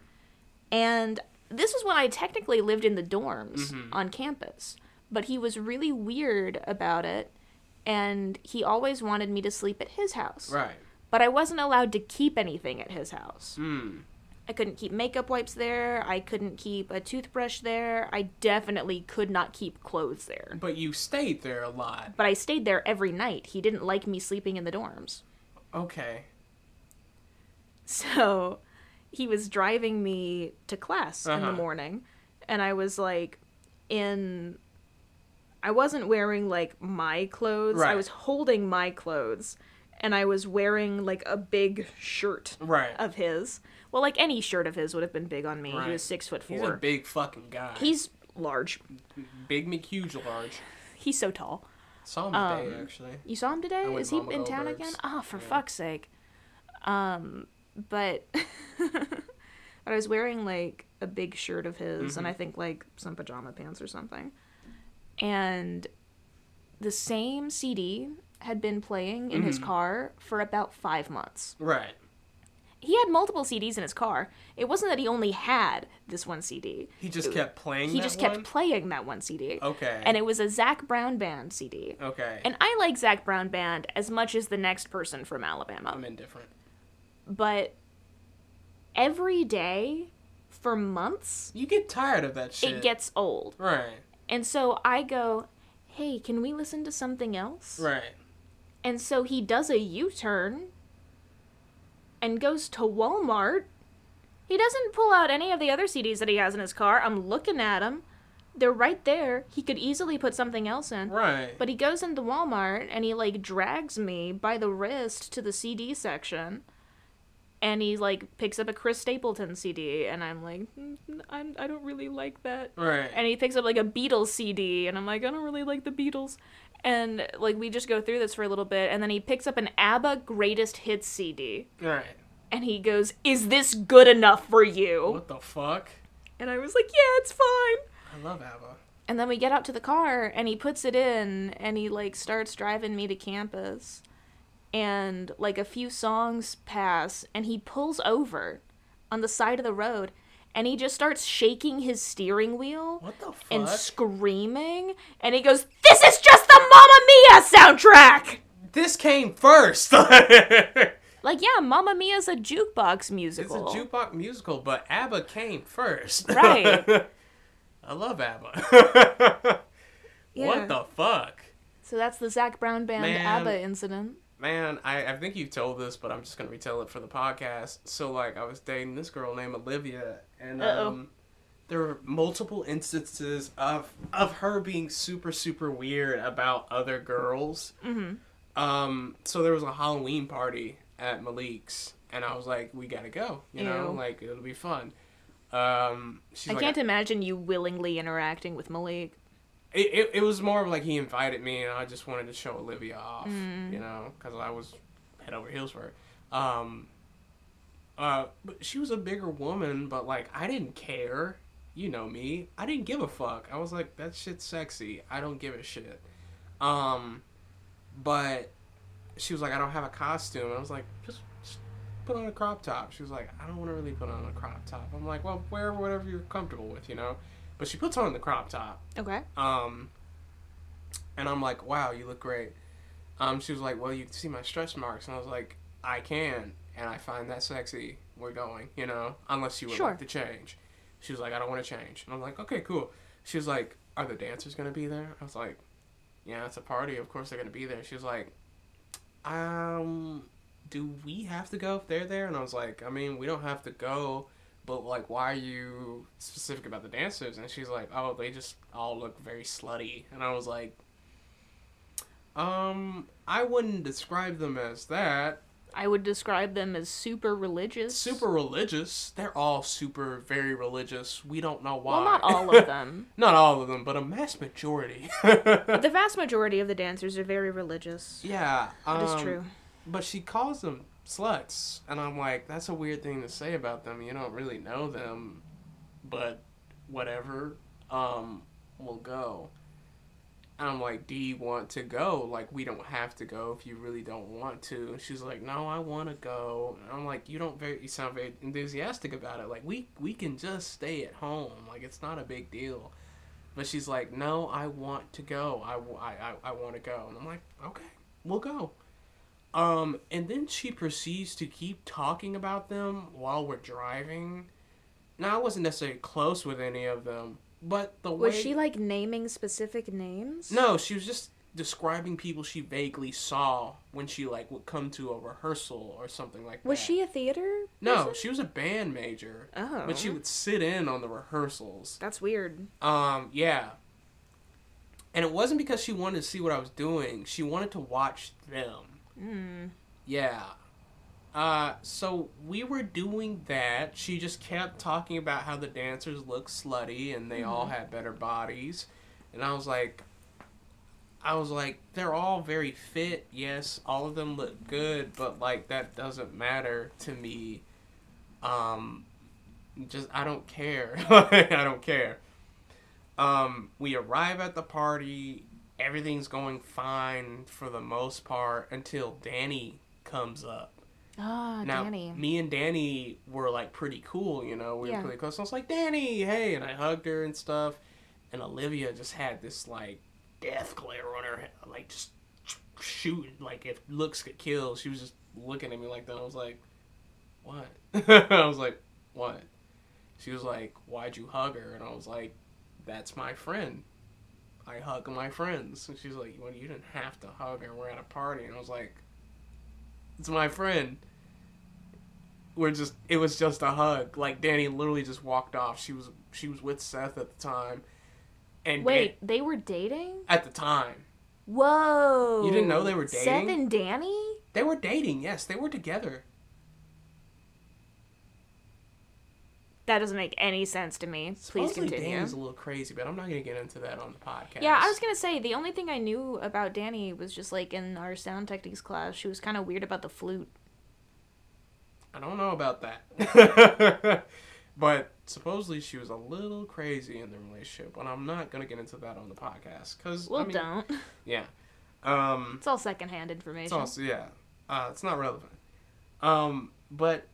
[SPEAKER 1] and this was when I technically lived in the dorms
[SPEAKER 2] Mhm.
[SPEAKER 1] on campus, but he was really weird about it, and he always wanted me to sleep at his house.
[SPEAKER 2] Right.
[SPEAKER 1] But I wasn't allowed to keep anything at his house.
[SPEAKER 2] Hmm.
[SPEAKER 1] I couldn't keep makeup wipes there. I couldn't keep a toothbrush there. I definitely could not keep clothes there.
[SPEAKER 2] But you stayed there a lot.
[SPEAKER 1] But I stayed there every night. He didn't like me sleeping in the dorms.
[SPEAKER 2] Okay.
[SPEAKER 1] So he was driving me to class in the
[SPEAKER 2] Uh-huh.
[SPEAKER 1] morning, and I was like in. I wasn't wearing like my clothes. I was holding my clothes, and I was wearing like a big shirt
[SPEAKER 2] Right.
[SPEAKER 1] of his. Well, like any shirt of his would have been big on me.
[SPEAKER 2] Right.
[SPEAKER 1] He was six foot four.
[SPEAKER 2] He's a big fucking guy.
[SPEAKER 1] He's large.
[SPEAKER 2] big McHuge large.
[SPEAKER 1] He's so tall.
[SPEAKER 2] Saw him today,
[SPEAKER 1] Um,
[SPEAKER 2] actually.
[SPEAKER 1] You saw him today? Is he in town again? Oh, for
[SPEAKER 2] Yeah.
[SPEAKER 1] fuck's sake. Um, but [LAUGHS] but I was wearing like a big shirt of his, and
[SPEAKER 2] Mhm.
[SPEAKER 1] I think like some pajama pants or something. And the same CD had been playing in his
[SPEAKER 2] Mhm.
[SPEAKER 1] car for about five months.
[SPEAKER 2] Right.
[SPEAKER 1] He had multiple CDs in his car. It wasn't that he only had this one CD.
[SPEAKER 2] He just kept playing.
[SPEAKER 1] He just kept playing that one CD.
[SPEAKER 2] Okay.
[SPEAKER 1] And it was a Zac Brown Band CD.
[SPEAKER 2] okay.
[SPEAKER 1] And I like Zac Brown Band as much as the next person from Alabama.
[SPEAKER 2] I'm indifferent.
[SPEAKER 1] But every day for months,
[SPEAKER 2] You get tired of that shit.
[SPEAKER 1] it gets old.
[SPEAKER 2] right.
[SPEAKER 1] And so I go, hey, can we listen to something else?
[SPEAKER 2] Right.
[SPEAKER 1] And so he does a U turn and goes to Walmart. He doesn't pull out any of the other CDs that he has in his car. I'm looking at them. They're right there. He could easily put something else in.
[SPEAKER 2] Right.
[SPEAKER 1] But he goes into Walmart and he like drags me by the wrist to the CD section. And he like picks up a Chris Stapleton CD and I'm like, "Mm, I'm, I don't really like that.
[SPEAKER 2] right.
[SPEAKER 1] And he picks up like a Beatles CD and I'm like, I don't really like the Beatles. And like we just go through this for a little bit and then he picks up an ABBA Greatest Hits CD
[SPEAKER 2] right.
[SPEAKER 1] and he goes, "Is this good enough for you?"
[SPEAKER 2] What the fuck?
[SPEAKER 1] And I was like, "Yeah, it's fine."
[SPEAKER 2] I love ABBA.
[SPEAKER 1] And then we get out to the car and he puts it in and he like starts driving me to campus. And like a few songs pass and he pulls over on the side of the road and he just starts shaking his steering wheel
[SPEAKER 2] What the fuck?
[SPEAKER 1] and screaming and he goes, "This is just the Mamma Mia soundtrack."
[SPEAKER 2] this came first. [LAUGHS]
[SPEAKER 1] Like, yeah, Mamma Mia's a jukebox musical It's
[SPEAKER 2] a jukebox musical, but ABBA came first.
[SPEAKER 1] Right. [LAUGHS]
[SPEAKER 2] I love ABBA. [LAUGHS]
[SPEAKER 1] Yeah.
[SPEAKER 2] What the fuck?
[SPEAKER 1] So that's the Zac Brown Band
[SPEAKER 2] Man.
[SPEAKER 1] ABBA incident.
[SPEAKER 2] man, I, I think you've told this, but I'm just gonna retell it for the podcast. So like, I was dating this girl named Olivia, and um, there were multiple instances of of her being super super weird about other girls.
[SPEAKER 1] Mm-hmm.
[SPEAKER 2] Um, so there was a Halloween party at Malik's, and I was like, we gotta go. You know, like it'll be fun. Um, she's
[SPEAKER 1] I
[SPEAKER 2] like,
[SPEAKER 1] can't imagine you willingly interacting with Malik.
[SPEAKER 2] it, it, it was more of like he invited me and I just wanted to show Olivia off,
[SPEAKER 1] Mm.
[SPEAKER 2] you know, because I was head over heels for her. Um, uh, but she was a bigger woman, but like I didn't care. You know me. I didn't give a fuck. I was like, that shit's sexy. I don't give a shit. Um, but she was like, I don't have a costume. I was like, just, just put on a crop top. She was like, I don't want to really put on a crop top. I'm like, well, wear whatever you're comfortable with, you know. But she puts on the crop top.
[SPEAKER 1] Okay.
[SPEAKER 2] Um, and I'm like, wow, you look great. Um, she was like, well, you can see my stretch marks, and I was like, I can, and I find that sexy. We're going, you know, unless you would
[SPEAKER 1] Sure.
[SPEAKER 2] like to change. She was like, I don't want to change, and I'm like, okay, cool. She was like, are the dancers gonna be there? I was like, yeah, it's a party. Of course they're gonna be there. She was like, um, do we have to go if they're there? And I was like, I mean, we don't have to go but like why are you specific about the dancers and she's like oh they just all look very slutty and i was like um i wouldn't describe them as that
[SPEAKER 1] I would describe them as super religious.
[SPEAKER 2] super religious they're all super very religious we don't know why
[SPEAKER 1] Well, not all of them. [LAUGHS]
[SPEAKER 2] not all of them but a mass majority [LAUGHS]
[SPEAKER 1] the vast majority of the dancers are very religious.
[SPEAKER 2] yeah
[SPEAKER 1] That is
[SPEAKER 2] um,
[SPEAKER 1] true.
[SPEAKER 2] but she calls them sluts and i'm like that's a weird thing to say about them you don't really know them but whatever um we'll go and i'm like do you want to go? Like we don't have to go if you really don't want to. And she's like no i want to go. And i'm like you don't very you sound very enthusiastic about it. Like we we can just stay at home. Like it's not a big deal. But she's like no i want to go. I, I, I, I want to go. And i'm like okay we'll go. Um, and then she proceeds to keep talking about them while we're driving. Now, I wasn't necessarily close with any of them, but the
[SPEAKER 1] Was
[SPEAKER 2] way
[SPEAKER 1] she like naming specific names?
[SPEAKER 2] no, she was just describing people she vaguely saw when she like would come to a rehearsal or something like that.
[SPEAKER 1] Was she a theater?
[SPEAKER 2] No,
[SPEAKER 1] person?
[SPEAKER 2] she was a band major,
[SPEAKER 1] Oh.
[SPEAKER 2] but she would sit in on the rehearsals.
[SPEAKER 1] That's weird.
[SPEAKER 2] Um, yeah. And it wasn't because she wanted to see what I was doing. She wanted to watch them.
[SPEAKER 1] Mm.
[SPEAKER 2] Yeah. Uh, so we were doing that. She just kept talking about how the dancers look slutty and they all had better bodies. And I was like, I was like, they're all very fit. Yes, all of them look good, but like that doesn't matter to me. Um, just I don't care. [LAUGHS] I don't care. Um, we arrive at the party. Everything's going fine for the most part until Danny comes up.
[SPEAKER 1] Ah,
[SPEAKER 2] now,
[SPEAKER 1] Danny.
[SPEAKER 2] me and Danny were like pretty cool, you know. We
[SPEAKER 1] Yeah.
[SPEAKER 2] were pretty close. I was like, Danny, hey, and I hugged her and stuff. And Olivia just had this like death glare on her, like just shooting. Like if looks could kill, she was just looking at me like that. I was like, what? [LAUGHS] I was like, what? She was like, why'd you hug her? And I was like, that's my friend. I hug my friends. And she's like, well, you didn't have to hug her. We're at a party. And I was like, it's my friend. We're just, it was just a hug. Like Danny literally just walked off. She was, she was with Seth at the time. And
[SPEAKER 1] Wait, they were dating?
[SPEAKER 2] at the time,
[SPEAKER 1] Whoa.
[SPEAKER 2] You didn't know they were dating?
[SPEAKER 1] Seth and Danny?
[SPEAKER 2] they were dating. Yes, they were together.
[SPEAKER 1] That doesn't make any sense to me. Please
[SPEAKER 2] Supposedly
[SPEAKER 1] continue.
[SPEAKER 2] Danny's a little crazy, but I'm not gonna get into that on the podcast.
[SPEAKER 1] Yeah, I was gonna say the only thing I knew about Danny was just like in our sound techniques class, she was kind of weird about the flute.
[SPEAKER 2] I don't know about that. [LAUGHS] but supposedly she was a little crazy in the relationship, and I'm not gonna get into that on the podcast because
[SPEAKER 1] Well,
[SPEAKER 2] I mean,
[SPEAKER 1] don't.
[SPEAKER 2] Yeah. Um.
[SPEAKER 1] It's all secondhand
[SPEAKER 2] It's
[SPEAKER 1] information.
[SPEAKER 2] also yeah. Uh, it's not relevant. Um. But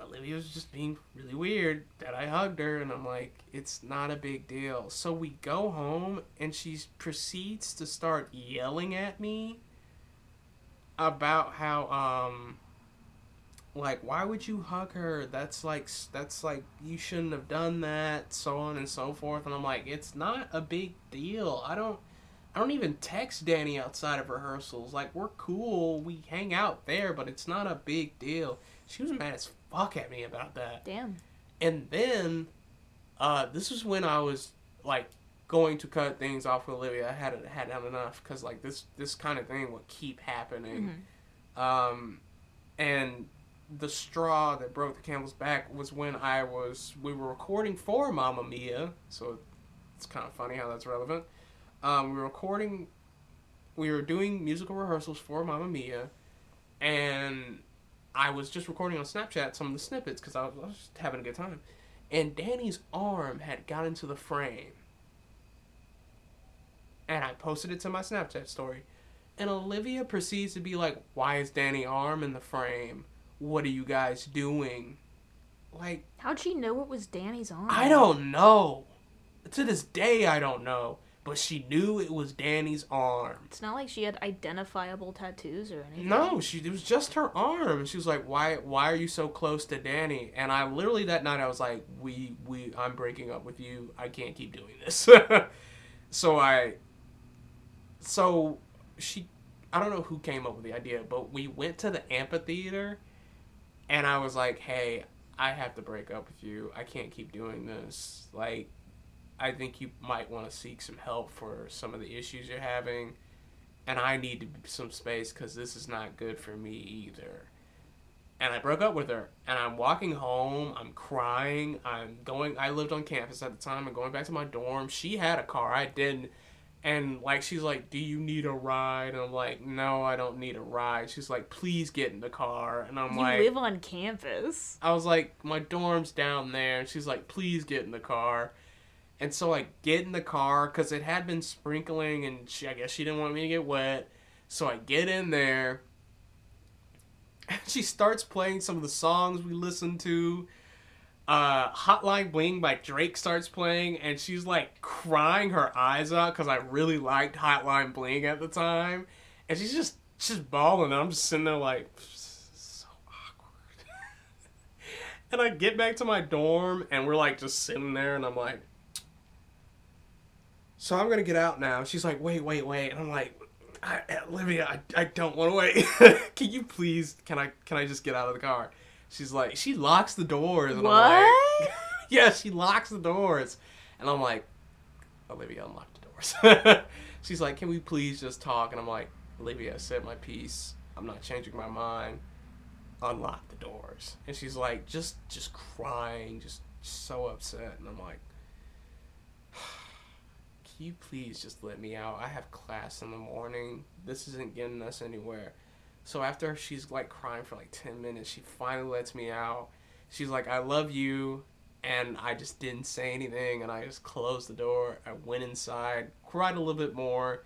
[SPEAKER 2] Olivia was just being really weird that I hugged her, and I'm like, it's not a big deal. So we go home, and she proceeds to start yelling at me about how um like why would you hug her that's like that's like you shouldn't have done that so on and so forth and i'm like it's not a big deal i don't I don't even text Danny outside of rehearsals. Like we're cool, we hang out there, but it's not a big deal. She was mad as fuck at me about that.
[SPEAKER 1] Damn.
[SPEAKER 2] And then, uh, this was when I was like going to cut things off with Olivia. I had had had enough because like this this kind of thing would keep happening. Um, and the straw that broke the camel's back was when I was we were recording for Mamma Mia, so it's kind of funny how that's relevant. Um, we were recording, we were doing musical rehearsals for Mamma Mia, and I was just recording on Snapchat some of the snippets because I was, I was just having a good time, and Danny's arm had got into the frame, and I posted it to my Snapchat story. And Olivia proceeds to be like, Why is Danny arm in the frame? What are you guys doing? Like,
[SPEAKER 1] How'd she know it was Danny's arm?
[SPEAKER 2] I don't know. To this day, I don't know. But she knew it was Danny's arm.
[SPEAKER 1] It's not like she had identifiable tattoos or anything.
[SPEAKER 2] No, she it was just her arm. She was like, "Why? Why are you so close to Danny?" And I literally that night I was like, "We, we, I'm breaking up with you. I can't keep doing this." [LAUGHS] so I, so she, I don't know who came up with the idea, but we went to the amphitheater, and I was like, "Hey, I have to break up with you. I can't keep doing this. Like, I think you might want to seek some help for some of the issues you're having." and I need some space because this is not good for me either. And I broke up with her, and I'm walking home. I'm crying. I'm going. I lived on campus at the time. I'm going back to my dorm. She had a car. I didn't. And like she's like, "Do you need a ride?" And I'm like, "No, I don't need a ride." She's like, "Please get in the car." And I'm like,
[SPEAKER 1] You
[SPEAKER 2] like,
[SPEAKER 1] live on campus.
[SPEAKER 2] I was like, my dorm's down there. And she's like, please get in the car. And so I get in the car because it had been sprinkling and she, I guess she didn't want me to get wet. So I get in there. And [LAUGHS] she starts playing some of the songs we listened to. Uh, Hotline Bling by Drake starts playing, and she's like crying her eyes out because I really liked Hotline Bling at the time. And she's just just bawling, and I'm just sitting there like, so awkward. [LAUGHS] and I get back to my dorm, and we're like just sitting there, and I'm like, so I'm gonna get out now. She's like, wait, wait, wait, and I'm like, I, Olivia, I, I don't want to wait. [LAUGHS] can you please? Can I can I just get out of the car? She's like, she locks the doors, and I'm like,
[SPEAKER 1] What? [LAUGHS]
[SPEAKER 2] yeah, she locks the doors, and I'm like, Olivia, unlock the doors. [LAUGHS] She's like, can we please just talk? And I'm like, Olivia, I said my piece. I'm not changing my mind. Unlock the doors. And she's like, just just crying, just so upset, and I'm like. [SIGHS] Can you please just let me out? I have class in the morning. This isn't getting us anywhere. So after she's like crying for like 10 minutes, she finally lets me out. She's like, I love you. And I just didn't say anything. And I just closed the door. I went inside, cried a little bit more,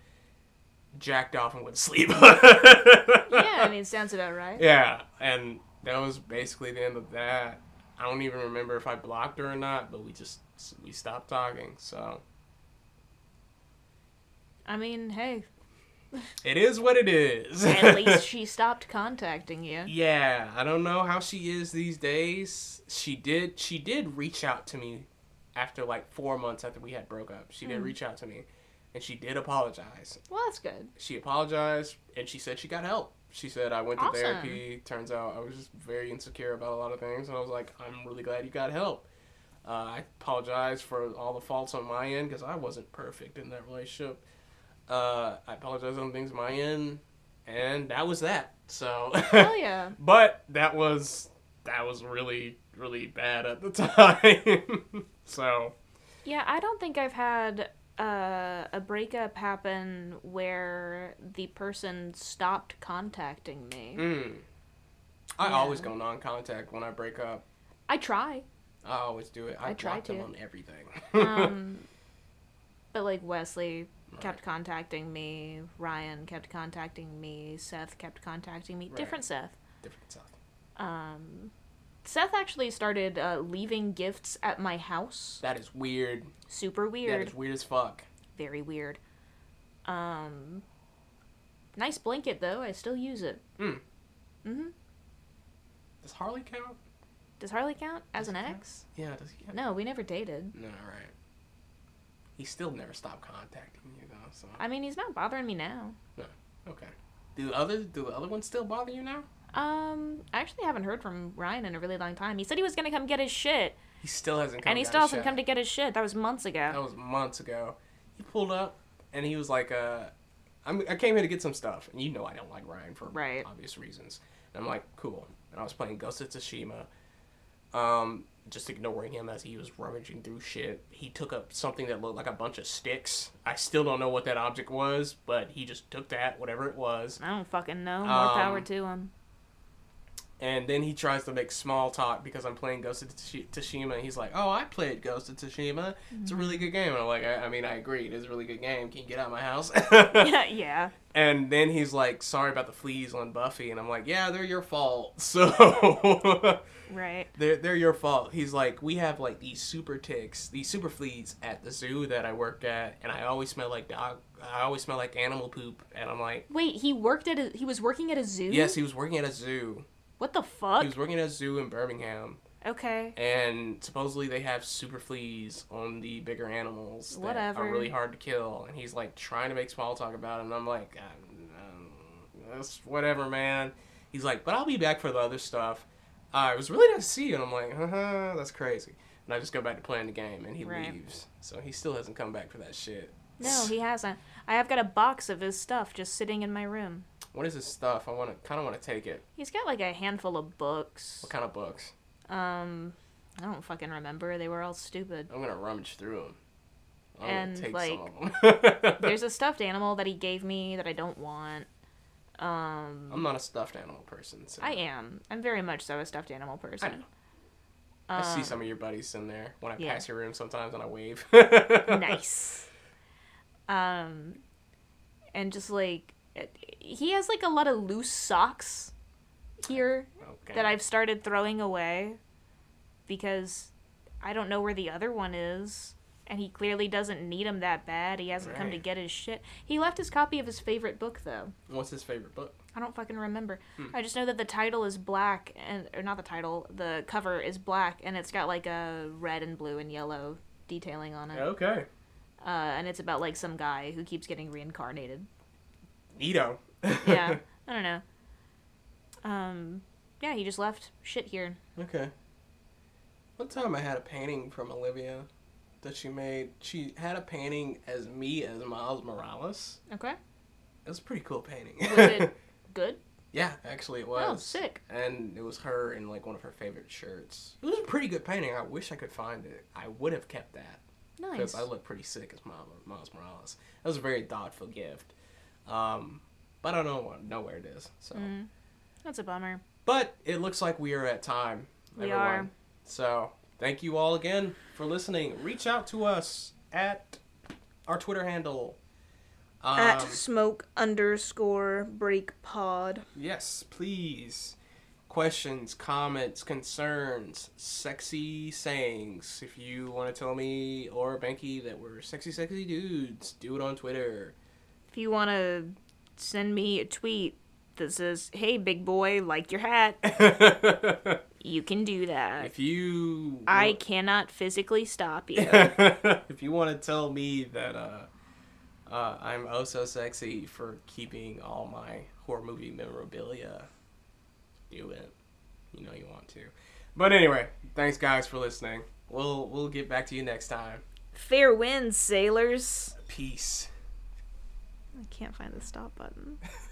[SPEAKER 2] jacked off, and went to sleep. [LAUGHS]
[SPEAKER 1] yeah, I mean, sounds about right.
[SPEAKER 2] Yeah. And that was basically the end of that. I don't even remember if I blocked her or not, but we just we stopped talking. So
[SPEAKER 1] I mean, hey,
[SPEAKER 2] it is what it is.
[SPEAKER 1] at least [LAUGHS] she stopped contacting you.
[SPEAKER 2] Yeah, I don't know how she is these days. She did she did reach out to me after like 4 months after we had broke up. She did
[SPEAKER 1] Mm.
[SPEAKER 2] reach out to me and she did apologize.
[SPEAKER 1] Well, that's good.
[SPEAKER 2] She apologized and she said she got help. She said I went to
[SPEAKER 1] Awesome.
[SPEAKER 2] therapy. Turns out I was just very insecure about a lot of things and I was like I'm really glad you got help. Uh, I apologize for all the faults on my end because I wasn't perfect in that relationship. Uh, I apologize on things my end, and that was that. So,
[SPEAKER 1] Hell [LAUGHS] yeah.
[SPEAKER 2] but that was that was really really bad at the [LAUGHS] time. so
[SPEAKER 1] Yeah, I don't think I've had uh, a breakup happen where the person stopped contacting me.
[SPEAKER 2] mm, I
[SPEAKER 1] Yeah.
[SPEAKER 2] always go non-contact when I break up.
[SPEAKER 1] I try.
[SPEAKER 2] I always do it. I,
[SPEAKER 1] I try
[SPEAKER 2] block them
[SPEAKER 1] to.
[SPEAKER 2] on everything. [LAUGHS]
[SPEAKER 1] Um, but like Wesley kept contacting me, Ryan kept contacting me, Seth kept contacting me.
[SPEAKER 2] Right.
[SPEAKER 1] Different Seth.
[SPEAKER 2] Different stuff.
[SPEAKER 1] Um, Seth actually started uh, leaving gifts at my house.
[SPEAKER 2] That is weird.
[SPEAKER 1] Super weird.
[SPEAKER 2] is weird as fuck.
[SPEAKER 1] Very weird. Um, nice blanket though. I still use it.
[SPEAKER 2] Mm.
[SPEAKER 1] hmm
[SPEAKER 2] Does Harley count?
[SPEAKER 1] Does Harley count as
[SPEAKER 2] Does
[SPEAKER 1] an ex?
[SPEAKER 2] Yeah, does he count?
[SPEAKER 1] No, we never dated.
[SPEAKER 2] No, right. He still never stopped contacting you. So
[SPEAKER 1] I mean, he's not bothering me now. No.
[SPEAKER 2] Okay. Do other do the other ones still bother you now?
[SPEAKER 1] Um, I actually haven't heard from Ryan in a really long time. He said he was gonna come get his shit,
[SPEAKER 2] He still hasn't come.
[SPEAKER 1] and he still hasn't
[SPEAKER 2] shot.
[SPEAKER 1] come to get his shit. That was months ago.
[SPEAKER 2] That was months ago. He pulled up and he was like, uh, I'm, I came here to get some stuff. And you know I don't like Ryan for
[SPEAKER 1] Right.
[SPEAKER 2] obvious reasons. And I'm like, cool. And I was playing Ghost of Tsushima. Um, just ignoring him as he was rummaging through shit. He took up something that looked like a bunch of sticks. I still don't know what that object was, but he just took that, whatever it was.
[SPEAKER 1] I don't fucking know. More
[SPEAKER 2] Um,
[SPEAKER 1] power to him.
[SPEAKER 2] And then he tries to make small talk because I'm playing Ghost of Tsushima. And he's like, "Oh, I played Ghost of Tsushima. It's a really good game." And I'm like, I, "I mean, I agree. It is a really good game. Can you get out of my house?" [LAUGHS]
[SPEAKER 1] yeah, yeah.
[SPEAKER 2] and then he's like, "Sorry about the fleas on Buffy." And I'm like, "Yeah, they're your fault." [LAUGHS] So
[SPEAKER 1] Right.
[SPEAKER 2] they're they're your fault. He's like, "We have like these super ticks, these super fleas at the zoo that I work at, and I always smell like dog. I always smell like animal poop." And I'm like,
[SPEAKER 1] Wait, he worked at a. He was working at a zoo.
[SPEAKER 2] "Yes, he was working at a zoo.
[SPEAKER 1] What the fuck?
[SPEAKER 2] He was working at a zoo in Birmingham."
[SPEAKER 1] Okay.
[SPEAKER 2] and supposedly they have super fleas on the bigger animals that
[SPEAKER 1] Whatever.
[SPEAKER 2] are really hard to kill and he's like trying to make small talk about it and i'm like um, that's whatever man he's like but i'll be back for the other stuff uh, it was really nice to see you and i'm like uh-huh, that's crazy and i just go back to playing the game and he
[SPEAKER 1] Right.
[SPEAKER 2] leaves so he still hasn't come back for that shit
[SPEAKER 1] No, he hasn't. I have got a box of his stuff just sitting in my room.
[SPEAKER 2] What is his stuff i want to kind of want to take it
[SPEAKER 1] He's got like a handful of books.
[SPEAKER 2] what kind of books
[SPEAKER 1] Um, I don't fucking remember. They were all stupid.
[SPEAKER 2] i'm gonna rummage through them I'm
[SPEAKER 1] And, like,
[SPEAKER 2] some of them. [LAUGHS]
[SPEAKER 1] There's a stuffed animal that he gave me that I don't want. Um,
[SPEAKER 2] i'm not a stuffed animal person so
[SPEAKER 1] I am. I'm very much so a stuffed animal person.
[SPEAKER 2] know. I see
[SPEAKER 1] Um,
[SPEAKER 2] some of your buddies in there when I
[SPEAKER 1] yeah.
[SPEAKER 2] pass your room sometimes and I wave. [LAUGHS]
[SPEAKER 1] nice. Um, and just like he has like a lot of loose socks here
[SPEAKER 2] Okay.
[SPEAKER 1] that I've started throwing away because I don't know where the other one is. And he clearly doesn't need him that bad. He hasn't come to get his shit. He left his copy of his favorite book though.
[SPEAKER 2] What's his favorite book?
[SPEAKER 1] I don't fucking remember.
[SPEAKER 2] Hmm.
[SPEAKER 1] I just know that the title is black and or not the title, the cover is black and it's got like a red and blue and yellow detailing on it.
[SPEAKER 2] Okay.
[SPEAKER 1] Uh, and it's about like some guy who keeps getting reincarnated.
[SPEAKER 2] Nito.
[SPEAKER 1] Yeah, [LAUGHS] I don't know. Um, yeah, he just left shit here.
[SPEAKER 2] okay. One time I had a painting from Olivia that she made. She had a painting as me as Miles Morales.
[SPEAKER 1] Okay,
[SPEAKER 2] It was a pretty cool painting.
[SPEAKER 1] was it [LAUGHS] good?
[SPEAKER 2] yeah, actually it was.
[SPEAKER 1] Oh, sick.
[SPEAKER 2] And it was her in like one of her favorite shirts. It was a pretty good painting. I wish I could find it. I would have kept that.
[SPEAKER 1] Nice.
[SPEAKER 2] because I look pretty sick as Miles Morales. That was a very thoughtful gift, um, but I don't know, know where it is. So,
[SPEAKER 1] Mm, that's a bummer.
[SPEAKER 2] but it looks like we are at time.
[SPEAKER 1] We
[SPEAKER 2] everyone.
[SPEAKER 1] are.
[SPEAKER 2] So, thank you all again for listening. Reach out to us at our Twitter handle. Um,
[SPEAKER 1] smoke underscore break pod.
[SPEAKER 2] yes, please. Questions, comments, concerns, sexy sayings. If you want to tell me or Banky that we're sexy, sexy dudes, do it on Twitter.
[SPEAKER 1] If you want to send me a tweet that says, "Hey, big boy, like your hat," [LAUGHS] you can do that.
[SPEAKER 2] if you
[SPEAKER 1] I cannot physically stop you. [LAUGHS]
[SPEAKER 2] if you want to tell me that uh, uh, I'm oh so sexy for keeping all my horror movie memorabilia, do it. You know you want to. But anyway, thanks guys for listening. We'll we'll get back to you next time.
[SPEAKER 1] Fair winds, sailors.
[SPEAKER 2] Peace.
[SPEAKER 1] I can't find the stop button. [LAUGHS]